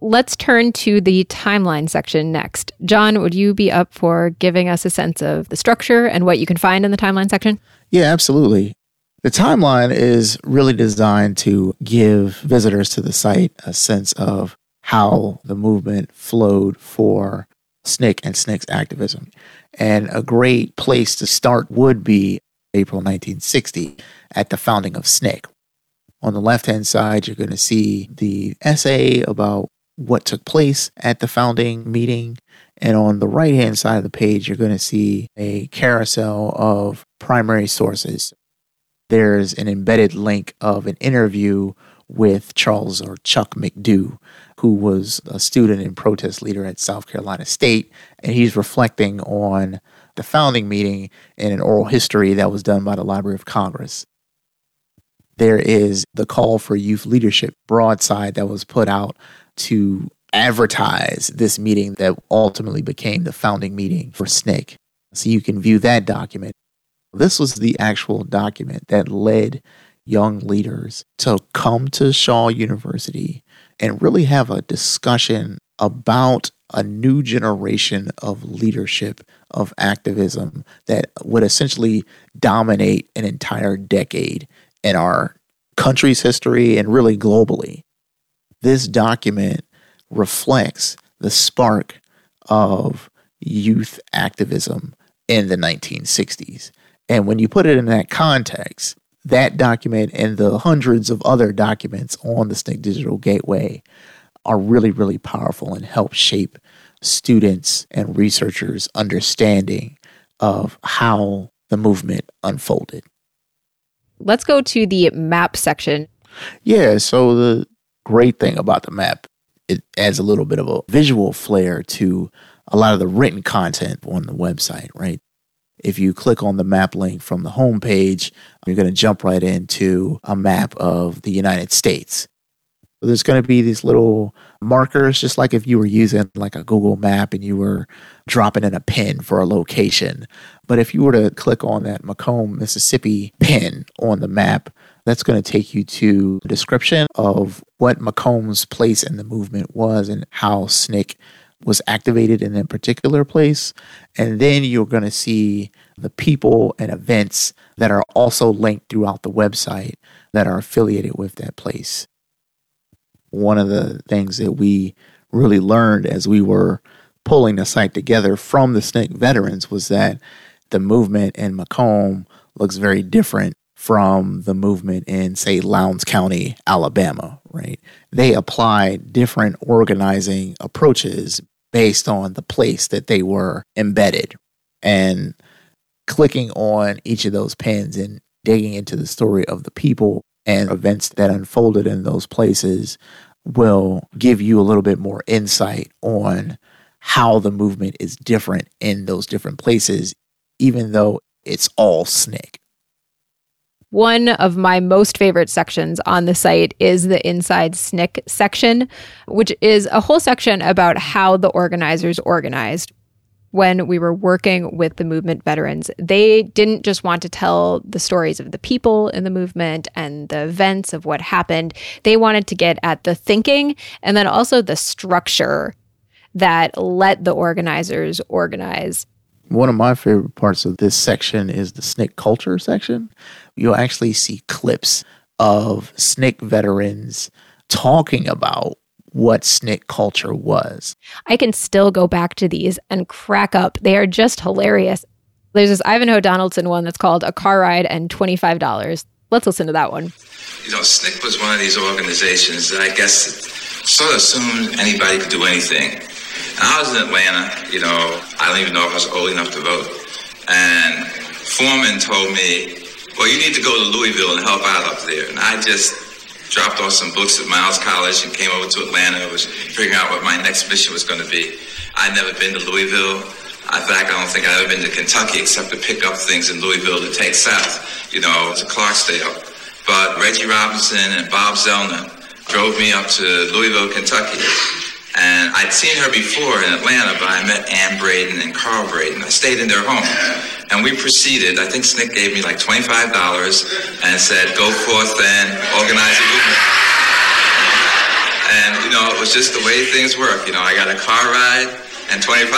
Let's turn to the timeline section next. John, would you be up for giving us a sense of the structure and what you can find in the timeline section? Yeah, absolutely. The timeline is really designed to give visitors to the site a sense of how the movement flowed for SNCC and SNCC's activism. And a great place to start would be April 1960 at the founding of SNCC. On the left hand side, you're going to see the essay about what took place at the founding meeting. And on the right hand side of the page, you're going to see a carousel of primary sources. There's an embedded link of an interview with Charles or Chuck McDew, who was a student and protest leader at South Carolina State. And he's reflecting on the founding meeting in an oral history that was done by the Library of Congress. There is the call for youth leadership broadside that was put out to advertise this meeting that ultimately became the founding meeting for SNCC. So you can view that document. This was the actual document that led young leaders to come to Shaw University and really have a discussion about a new generation of leadership, of activism that would essentially dominate an entire decade in our country's history and really globally. This document reflects the spark of youth activism in the 1960s. And when you put it in that context, that document and the hundreds of other documents on the SNCC Digital Gateway are really, really powerful and help shape students and researchers' understanding of how the movement unfolded. Let's go to the map section. Yeah, so the great thing about the map, it adds a little bit of a visual flair to a lot of the written content on the website, right? If you click on the map link from the homepage, you're going to jump right into a map of the United States. So there's going to be these little markers, just like if you were using like a Google map and you were dropping in a pin for a location. But if you were to click on that McComb, Mississippi pin on the map, that's going to take you to a description of what McComb's place in the movement was and how SNCC was activated in a particular place. And then you're going to see the people and events that are also linked throughout the website that are affiliated with that place. One of the things that we really learned as we were pulling the site together from the SNCC veterans was that the movement in McComb looks very different from the movement in, say, Lowndes County, Alabama, right? They applied different organizing approaches based on the place that they were embedded. And clicking on each of those pins and digging into the story of the people and events that unfolded in those places will give you a little bit more insight on how the movement is different in those different places, even though it's all SNCC. One of my most favorite sections on the site is the Inside SNCC section, which is a whole section about how the organizers organized. When we were working with the movement veterans, they didn't just want to tell the stories of the people in the movement and the events of what happened. They wanted to get at the thinking and then also the structure that let the organizers organize. One of my favorite parts of this section is the SNCC culture section you'll actually see clips of SNCC veterans talking about what SNCC culture was. I can still go back to these and crack up. They are just hilarious. There's this Ivanhoe Donaldson one that's called A Car Ride and $25. Let's listen to that one. You know, SNCC was one of these organizations that I guess sort of assumed anybody could do anything. And I was in Atlanta, you know, I don't even know if I was old enough to vote. And Forman told me, well, you need to go to Louisville and help out up there. And I just dropped off some books at Miles College and came over to Atlanta. I was figuring out what my next mission was going to be. I'd never been to Louisville. In fact, I don't think I'd ever been to Kentucky except to pick up things in Louisville to take south, you know, to Clarksdale. But Reggie Robinson and Bob Zellner drove me up to Louisville, Kentucky. And I'd seen her before in Atlanta, but I met Ann Braden and Carl Braden. I stayed in their home. And we proceeded. I think SNCC gave me like $25 and said, go forth and organize a movement. And, you know, it was just the way things work. You know, I got a car ride and $25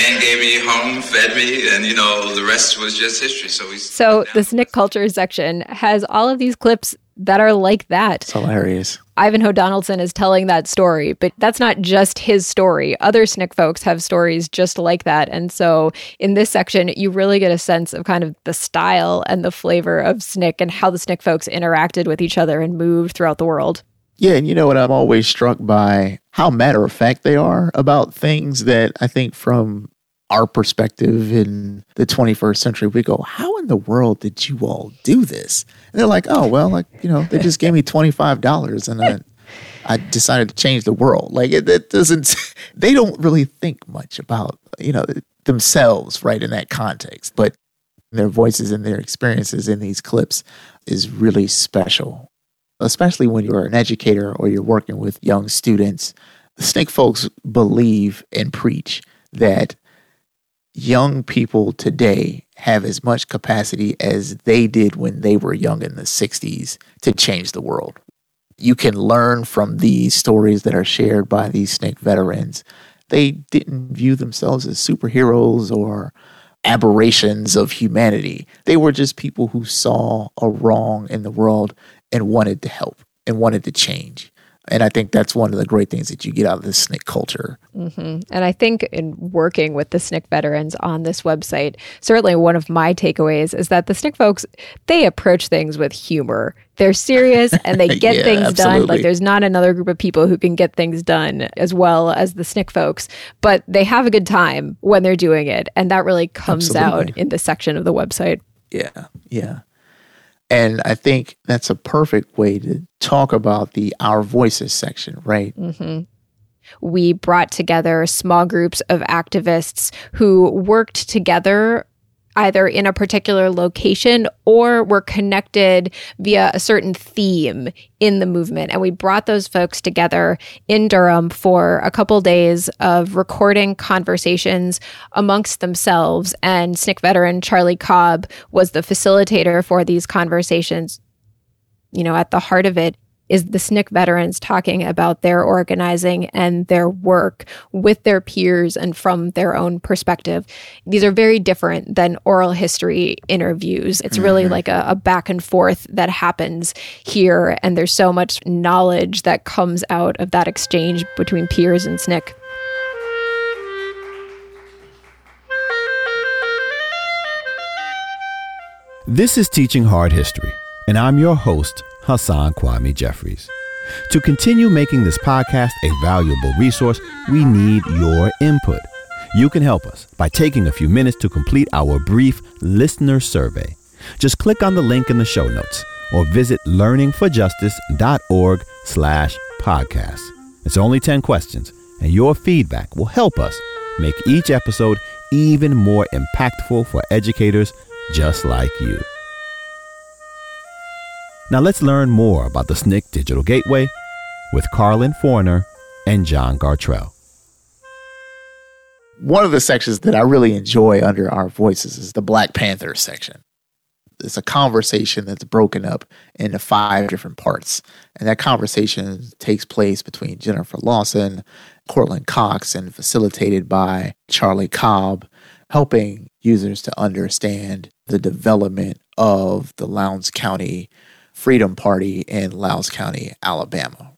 and gave me home, fed me, and, you know, the rest was just history. So we. So the SNCC culture section has all of these clips that are like that. It's hilarious. Ivanhoe Donaldson is telling that story, but that's not just his story. Other SNCC folks have stories just like that. And so in this section, you really get a sense of kind of the style and the flavor of SNCC and how the SNCC folks interacted with each other and moved throughout the world. Yeah, and you know what? I'm always struck by how matter of fact they are about things that I think from our perspective in the 21st century, we go, how in the world did you all do this? And they're like, oh, well, like, you know, they just gave me $25 and I, I decided to change the world. Like, it, it doesn't, they don't really think much about, you know, themselves, right, in that context. But their voices and their experiences in these clips is really special, especially when you're an educator or you're working with young students. The SNCC folks believe and preach that young people today have as much capacity as they did when they were young in the 60s to change the world. You can learn from these stories that are shared by these SNCC veterans. They didn't view themselves as superheroes or aberrations of humanity. They were just people who saw a wrong in the world and wanted to help and wanted to change. And I think that's one of the great things that you get out of the SNCC culture. Mm-hmm. And I think in working with the SNCC veterans on this website, certainly one of my takeaways is that the SNCC folks, they approach things with humor. They're serious and they get Yeah, things done. Like there's not another group of people who can get things done as well as the SNCC folks, but they have a good time when they're doing it. And that really comes out in the section of the website. Yeah, yeah. And I think that's a perfect way to talk about the Our Voices section, right? hmm We brought together small groups of activists who worked together either in a particular location or were connected via a certain theme in the movement. And we brought those folks together in Durham for a couple days of recording conversations amongst themselves. And SNCC veteran Charlie Cobb was the facilitator for these conversations you know, at the heart of it is the SNCC veterans talking about their organizing and their work with their peers and from their own perspective. These are very different than oral history interviews. It's really Mhm. like a, a back and forth that happens here, and there's so much knowledge that comes out of that exchange between peers and SNCC. This is Teaching Hard History, and I'm your host, Hasan Kwame Jeffries. To continue making this podcast a valuable resource, we need your input. You can help us by taking a few minutes to complete our brief listener survey. Just click on the link in the show notes or visit learningforjustice.org slash podcast. It's only 10 questions, and your feedback will help us make each episode even more impactful for educators just like you. Now let's learn more about the SNCC Digital Gateway with Karlyn Forner and John Gartrell. One of the sections that I really enjoy under Our Voices is the Black Panther section. It's a conversation that's broken up into five different parts. And that conversation takes place between Jennifer Lawson, Courtland Cox, and facilitated by Charlie Cobb, helping users to understand the development of the Lowndes County Freedom Party in Lowndes County, Alabama.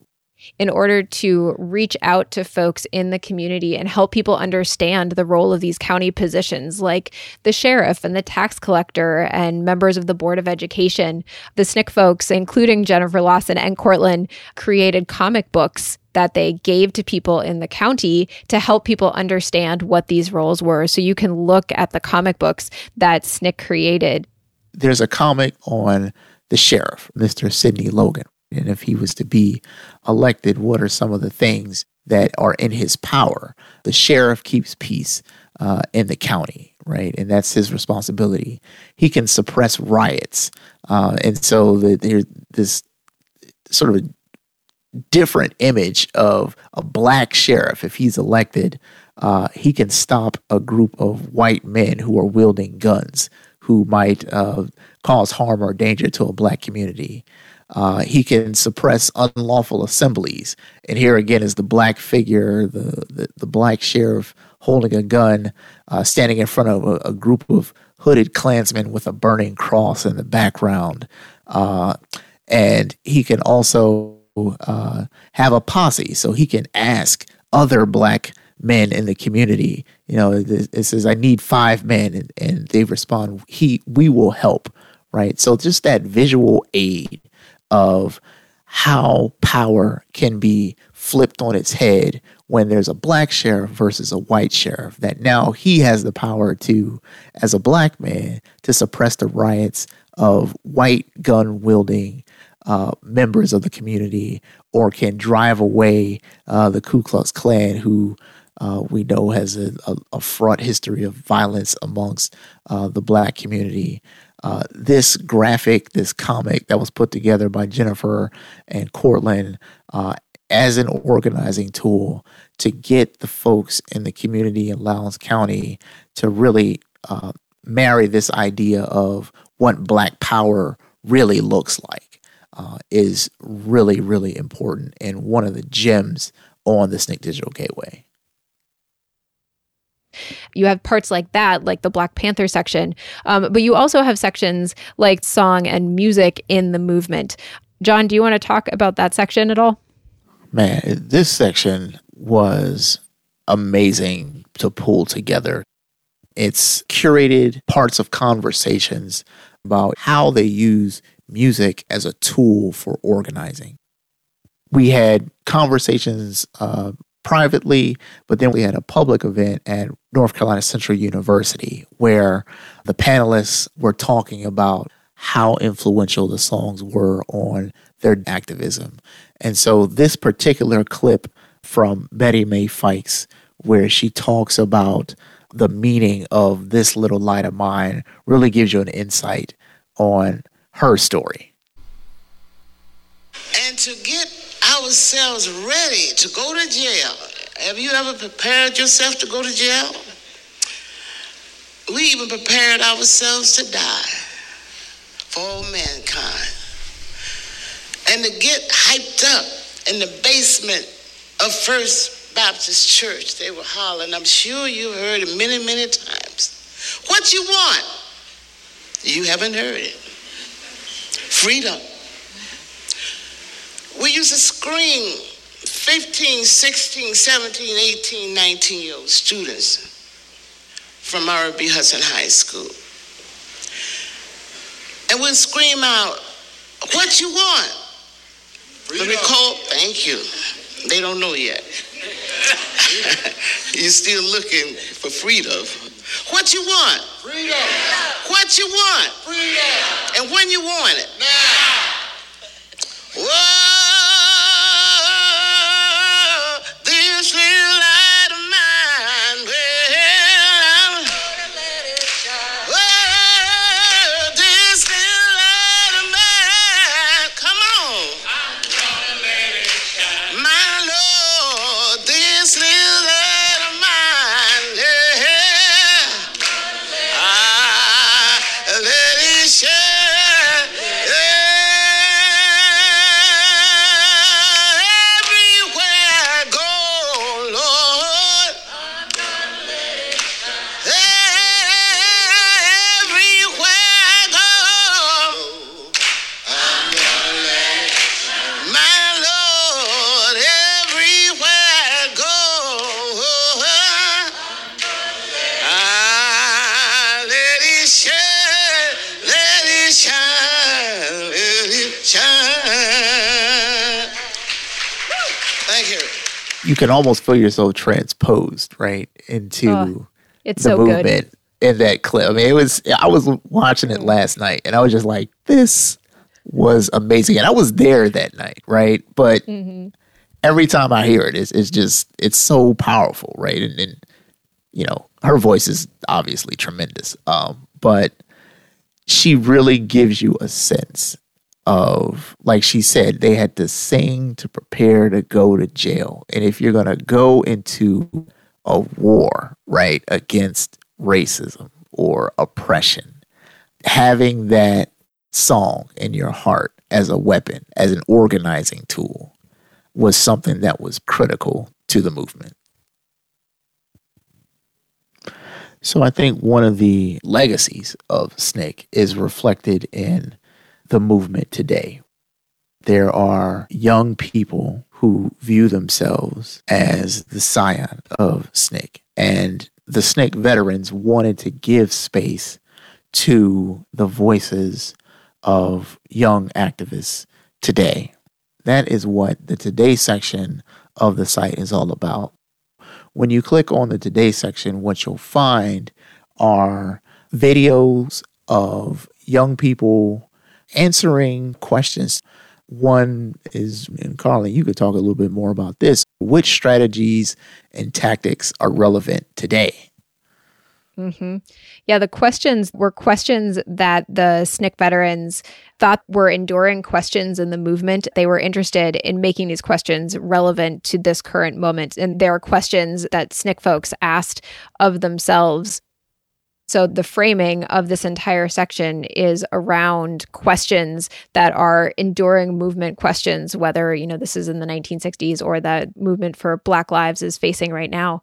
in order to reach out to folks in the community and help people understand the role of these county positions like the sheriff and the tax collector and members of the board of education the SNCC folks including jennifer lawson and courtland created comic books that they gave to people in the county to help people understand what these roles were so you can look at the comic books that SNCC created there's a comic on the sheriff, Mr. Sidney Logan. And if he was to be elected, what are some of the things that are in his power? The sheriff keeps peace uh, in the county, right? And that's his responsibility. He can suppress riots. Uh, and so the, there's this sort of a different image of a black sheriff. If he's elected, uh, he can stop a group of white men who are wielding guns who might uh, cause harm or danger to a black community. Uh, he can suppress unlawful assemblies. And here again is the black figure, the, the, the black sheriff holding a gun, uh, standing in front of a, a, group of hooded Klansmen with a burning cross in the background. Uh, and he can also uh, have a posse, so he can ask other black men in the community. You know, it, says, "I need five men," and, and they respond, "He, we will help." Right. So just that visual aid of how power can be flipped on its head when there's a black sheriff versus a white sheriff. That now he has the power to, as a black man, to suppress the riots of white gun wielding uh, members of the community or can drive away uh, the Ku Klux Klan, who uh, we know has a, a, a, fraught history of violence amongst uh, the black community. Uh, this graphic, this comic that was put together by Jennifer and Courtland uh, as an organizing tool to get the folks in the community in Lowndes County to really marry this idea of what Black power really looks like uh, is really, really important and one of the gems on the SNCC Digital Gateway. You have parts like that, like the Black Panther section, um, but you also have sections like song and music in the movement. John, do you want to talk about that section at all? Man, this section was amazing to pull together. It's curated parts of conversations about how they use music as a tool for organizing. We had conversations uh, privately, but then we had a public event at North Carolina Central University where the panelists were talking about how influential the songs were on their activism. And so this particular clip from Betty Mae Fikes, where she talks about the meaning of this little light of mine, really gives you an insight on her story. And to get ourselves ready to go to jail. Have you ever prepared yourself to go to jail? We even prepared ourselves to die for all mankind. And to get hyped up in the basement of First Baptist Church, they were hollering. I'm sure you've heard it many, many times. What you want? You haven't heard it freedom. We used to screen 15, 16, 17, 18, 19 year old students from R.B. Hudson High School. And we'd scream out, What you want? Freedom. The recall, thank you. They don't know yet. You're still looking for freedom. What you want? Freedom. What you want? Freedom. And when you want it? Now. Can almost feel yourself transposed right into oh, it's the so movement good. in that clip. I mean, it was. I was watching it last night, and I was just like, "This was amazing," and I was there that night, right? But mm-hmm. every time I hear it, it's, it's just it's so powerful, right? And, and you know, her voice is obviously tremendous, um, but she really gives you a sense of like she said they had to sing to prepare to go to jail and if you're going to go into a war right against racism or oppression having that song in your heart as a weapon, as an organizing tool, was something that was critical to the movement. So I think one of the legacies of SNCC is reflected in the movement today. There are young people who view themselves as the scion of SNCC. And the SNCC veterans wanted to give space to the voices of young activists today. That is what the Today section of the site is all about. When you click on the Today section, what you'll find are videos of young people answering questions. One is, and Karlyn, you could talk a little bit more about this. Which strategies and tactics are relevant today? Mm-hmm. Yeah, the questions were questions that the SNCC veterans thought were enduring questions in the movement. They were interested in making these questions relevant to this current moment. And there are questions that SNCC folks asked of themselves. So the framing of this entire section is around questions that are enduring movement questions, whether, you know, this is in the 1960s or the movement for Black Lives is facing right now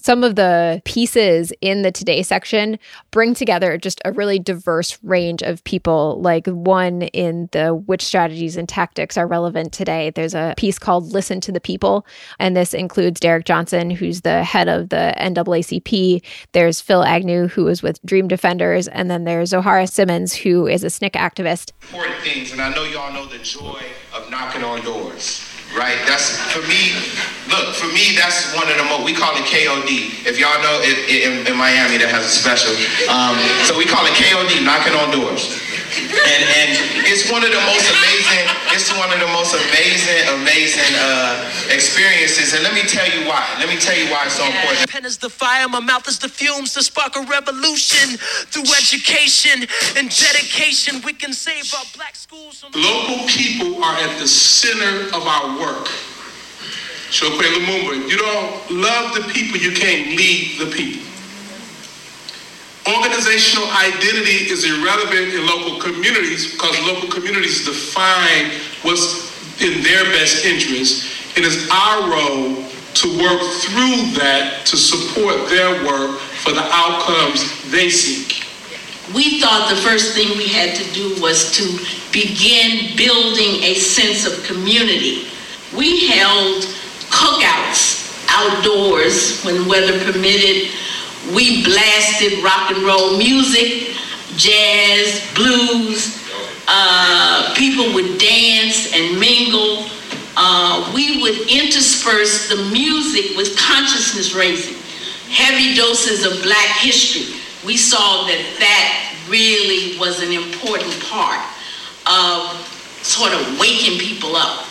some of the pieces in the today section bring together just a really diverse range of people. Like one in the which strategies and tactics are relevant today. There's a piece called listen to the people and this includes derrick johnson who's the head of the naacp there's phil agnew who is with dream defenders and then there's zoharah simmons who is a SNCC activist. Important things and i know y'all know the joy of knocking on doors right? That's for me. Look, for me, that's one of the most. We call it KOD. If y'all know, it, it, in, in, Miami, that has a special. Um, so we call it KOD, knocking on doors. And, and it's one of the most amazing. It's one of the most amazing, amazing uh, experiences. And let me tell you why. Let me tell you why it's so important. Pen is the fire, my mouth is the fumes to spark a revolution through education and dedication. We can save our black schools. Local people are at the center of our work. Chokwe Lumumba, you don't love the people, you can't lead the people. Organizational identity is irrelevant in local communities because local communities define what's in their best interest. It is our role to work through that to support their work for the outcomes they seek. We thought the first thing we had to do was to begin building a sense of community. We held cookouts outdoors when weather permitted. We blasted rock and roll music, jazz, blues. Uh, people would dance and mingle. Uh, we would intersperse the music with consciousness raising, heavy doses of black history. We saw that that really was an important part of sort of waking people up.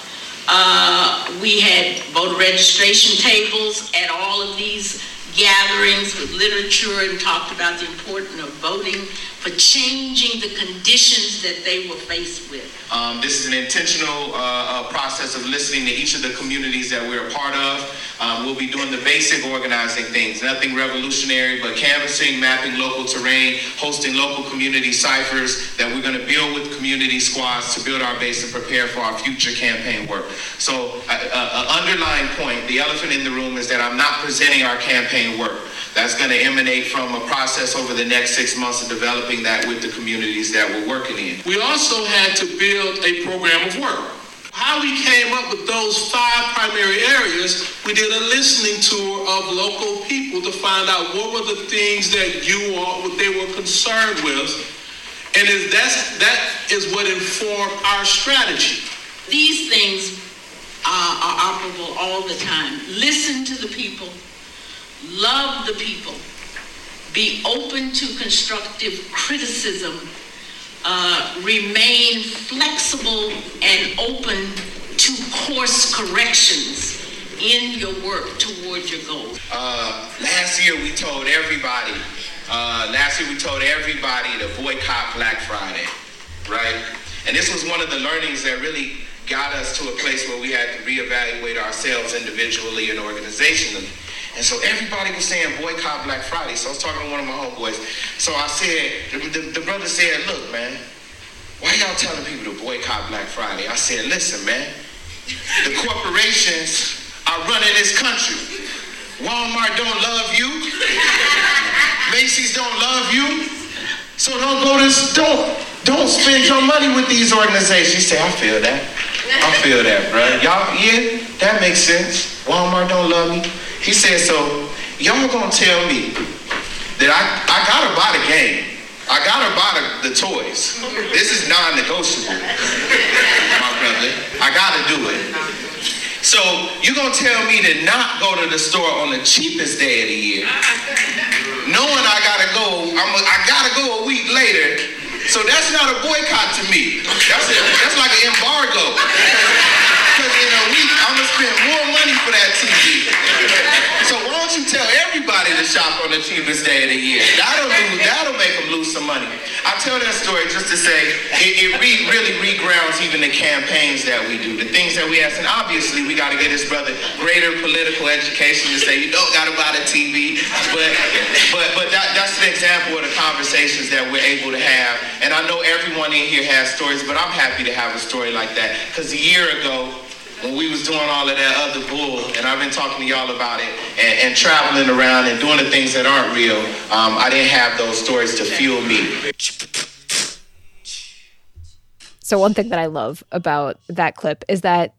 Uh, we had voter registration tables at all of these gatherings with literature and talked about the importance of voting for changing the conditions that they were faced with. Um, this is an intentional uh, uh, process of listening to each of the communities that we're a part of. Um, we'll be doing the basic organizing things, nothing revolutionary, but canvassing, mapping local terrain, hosting local community ciphers that we're going to build with community squads to build our base and prepare for our future campaign work. So, an uh, uh underlying point, the elephant in the room is that I'm not presenting our campaign work. That's going to emanate from a process over the next six months of developing that with the communities that we're working in. We also had to build a program of work. How we came up with those five primary areas, we did a listening tour of local people to find out what were the things that you all, what they were concerned with. And is that's, that is what informed our strategy. These things are, are operable all the time. Listen to the people love the people, be open to constructive criticism, uh, remain flexible and open to course corrections in your work toward your goals. Uh, last year we told everybody, uh, last year we told everybody to boycott Black Friday, right? And this was one of the learnings that really got us to a place where we had to reevaluate ourselves individually and organizationally. And so everybody was saying boycott Black Friday. So I was talking to one of my homeboys. So I said, the, the, the brother said, look, man, why y'all telling people to boycott Black Friday? I said, listen, man, the corporations are running this country. Walmart don't love you. Macy's don't love you. So don't go to don't don't spend your money with these organizations. He said, I feel that. I feel that, bro. Y'all, yeah, that makes sense. Walmart don't love me. He said, so y'all gonna tell me that I, I gotta buy the game. I gotta buy the, the toys. This is non-negotiable, my brother. I gotta do it. So you gonna tell me to not go to the store on the cheapest day of the year, knowing I gotta go, I'm a, I gotta go a week later. So that's not a boycott to me. That's a, that's like an embargo. Because in a week I'm gonna spend more money for that TV. So why don't you tell everybody to shop on the cheapest day of the year? That'll do, that'll make them lose some money. I tell that story just to say it, it re, really regrounds even the campaigns that we do, the things that we ask. And obviously we got to get his brother greater political education to say you don't got to buy the TV, but but but that, that's an example of the conversations that we're able to have. And I know everyone in here has stories, but I'm happy to have a story like that because a year ago when we was doing all of that other bull, and I've been talking to y'all about it, and, and traveling around and doing the things that aren't real, um, I didn't have those stories to fuel me. So, one thing that I love about that clip is that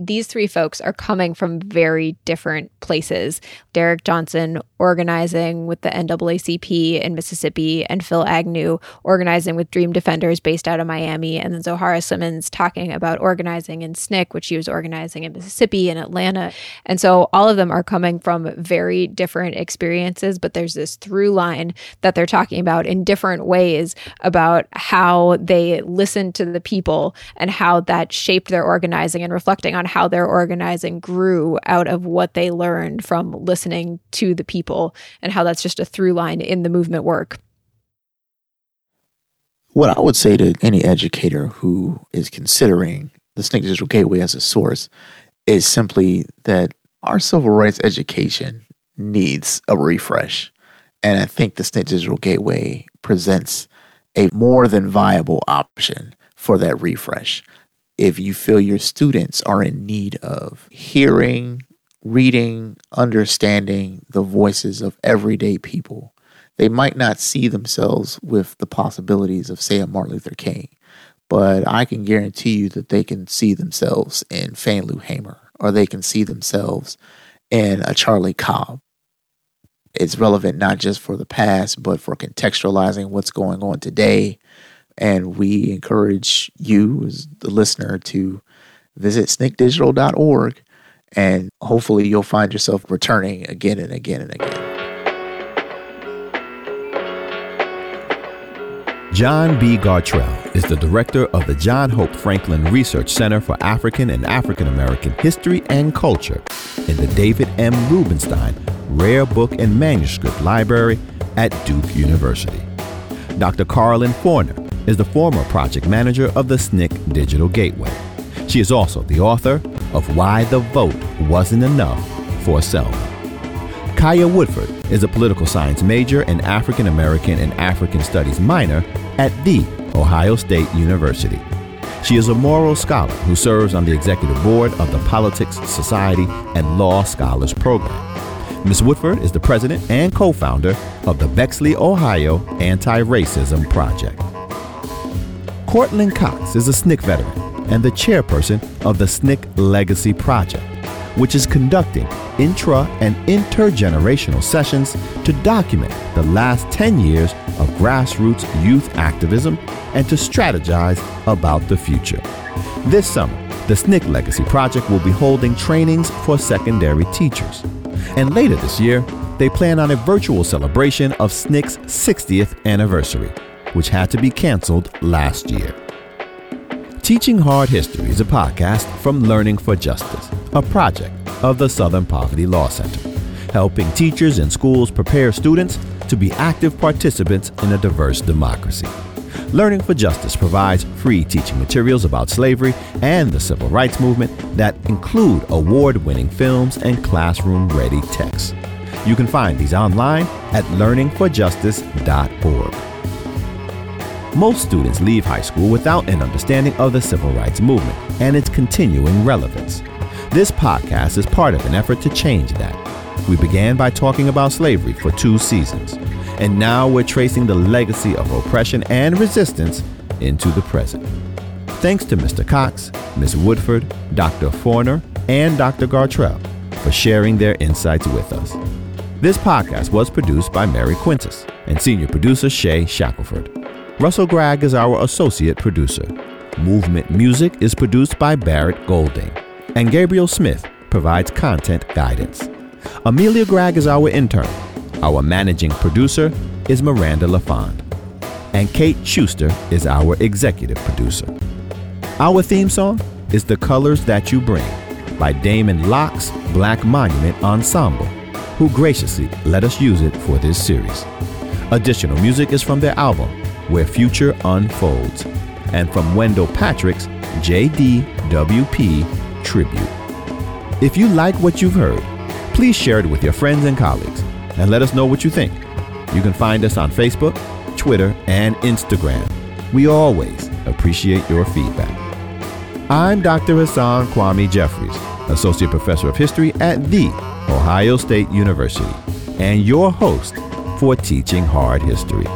these three folks are coming from very different places. Derrick Johnson organizing with the NAACP in Mississippi, and Phil Agnew organizing with Dream Defenders based out of Miami, and then Zoharah Simmons talking about organizing in SNCC, which she was organizing in Mississippi and Atlanta. And so all of them are coming from very different experiences, but there's this through line that they're talking about in different ways about how they listened to the people and how that shaped their organizing and reflecting on how their organizing grew out of what they learned from listening to the people and how that's just a through line in the movement work. What I would say to any educator who is considering the SNCC Digital Gateway as a source is simply that our civil rights education needs a refresh. And I think the SNCC Digital Gateway presents a more than viable option for that refresh if you feel your students are in need of hearing, reading, understanding the voices of everyday people, they might not see themselves with the possibilities of, say, a Martin Luther King, but I can guarantee you that they can see themselves in Fannie Lou Hamer or they can see themselves in a Charlie Cobb. It's relevant not just for the past, but for contextualizing what's going on today and we encourage you, as the listener, to visit snccdigital.org and hopefully you'll find yourself returning again and again and again. John B. Gartrell is the director of the John Hope Franklin Research Center for African and African American History and Culture in the David M. Rubenstein Rare Book and Manuscript Library at Duke University. Dr. Karlyn Forner is the former project manager of the SNCC Digital Gateway. She is also the author of Why the Vote Wasn't Enough for Selma. Kaya Woodford is a political science major and African American and African Studies minor at The Ohio State University. She is a Morrill Scholar who serves on the executive board of the Politics, Society, and Law Scholars Program. Ms. Woodford is the president and co founder of the Bexley, Ohio Anti Racism Project. Courtland Cox is a SNCC veteran and the chairperson of the SNCC Legacy Project, which is conducting intra and intergenerational sessions to document the last 10 years of grassroots youth activism and to strategize about the future. This summer, the SNCC Legacy Project will be holding trainings for secondary teachers. And later this year, they plan on a virtual celebration of SNCC's 60th anniversary which had to be canceled last year. Teaching Hard History is a podcast from Learning for Justice, a project of the Southern Poverty Law Center, helping teachers and schools prepare students to be active participants in a diverse democracy. Learning for Justice provides free teaching materials about slavery and the civil rights movement that include award winning films and classroom ready texts. You can find these online at learningforjustice.org. Most students leave high school without an understanding of the civil rights movement and its continuing relevance. This podcast is part of an effort to change that. We began by talking about slavery for two seasons, and now we're tracing the legacy of oppression and resistance into the present. Thanks to Mr. Cox, Ms. Woodford, Dr. Forner, and Dr. Gartrell for sharing their insights with us. This podcast was produced by Mary Quintus and senior producer Shay Shackelford. Russell Gregg is our associate producer. Movement music is produced by Barrett Golding, and Gabriel Smith provides content guidance. Amelia Gregg is our intern. Our managing producer is Miranda LaFond. And Kate Shuster is our executive producer. Our theme song is The Colors That You Bring by Damon Locks' Black Monument Ensemble, who graciously let us use it for this series. Additional music is from their album, Where Future Unfolds, and from Wendell Patrick's JDWP Tribute. If you like what you've heard, please share it with your friends and colleagues and let us know what you think. You can find us on Facebook, Twitter, and Instagram. We always appreciate your feedback. I'm Dr. Hasan Kwame Jeffries, Associate Professor of History at The Ohio State University, and your host for Teaching Hard History.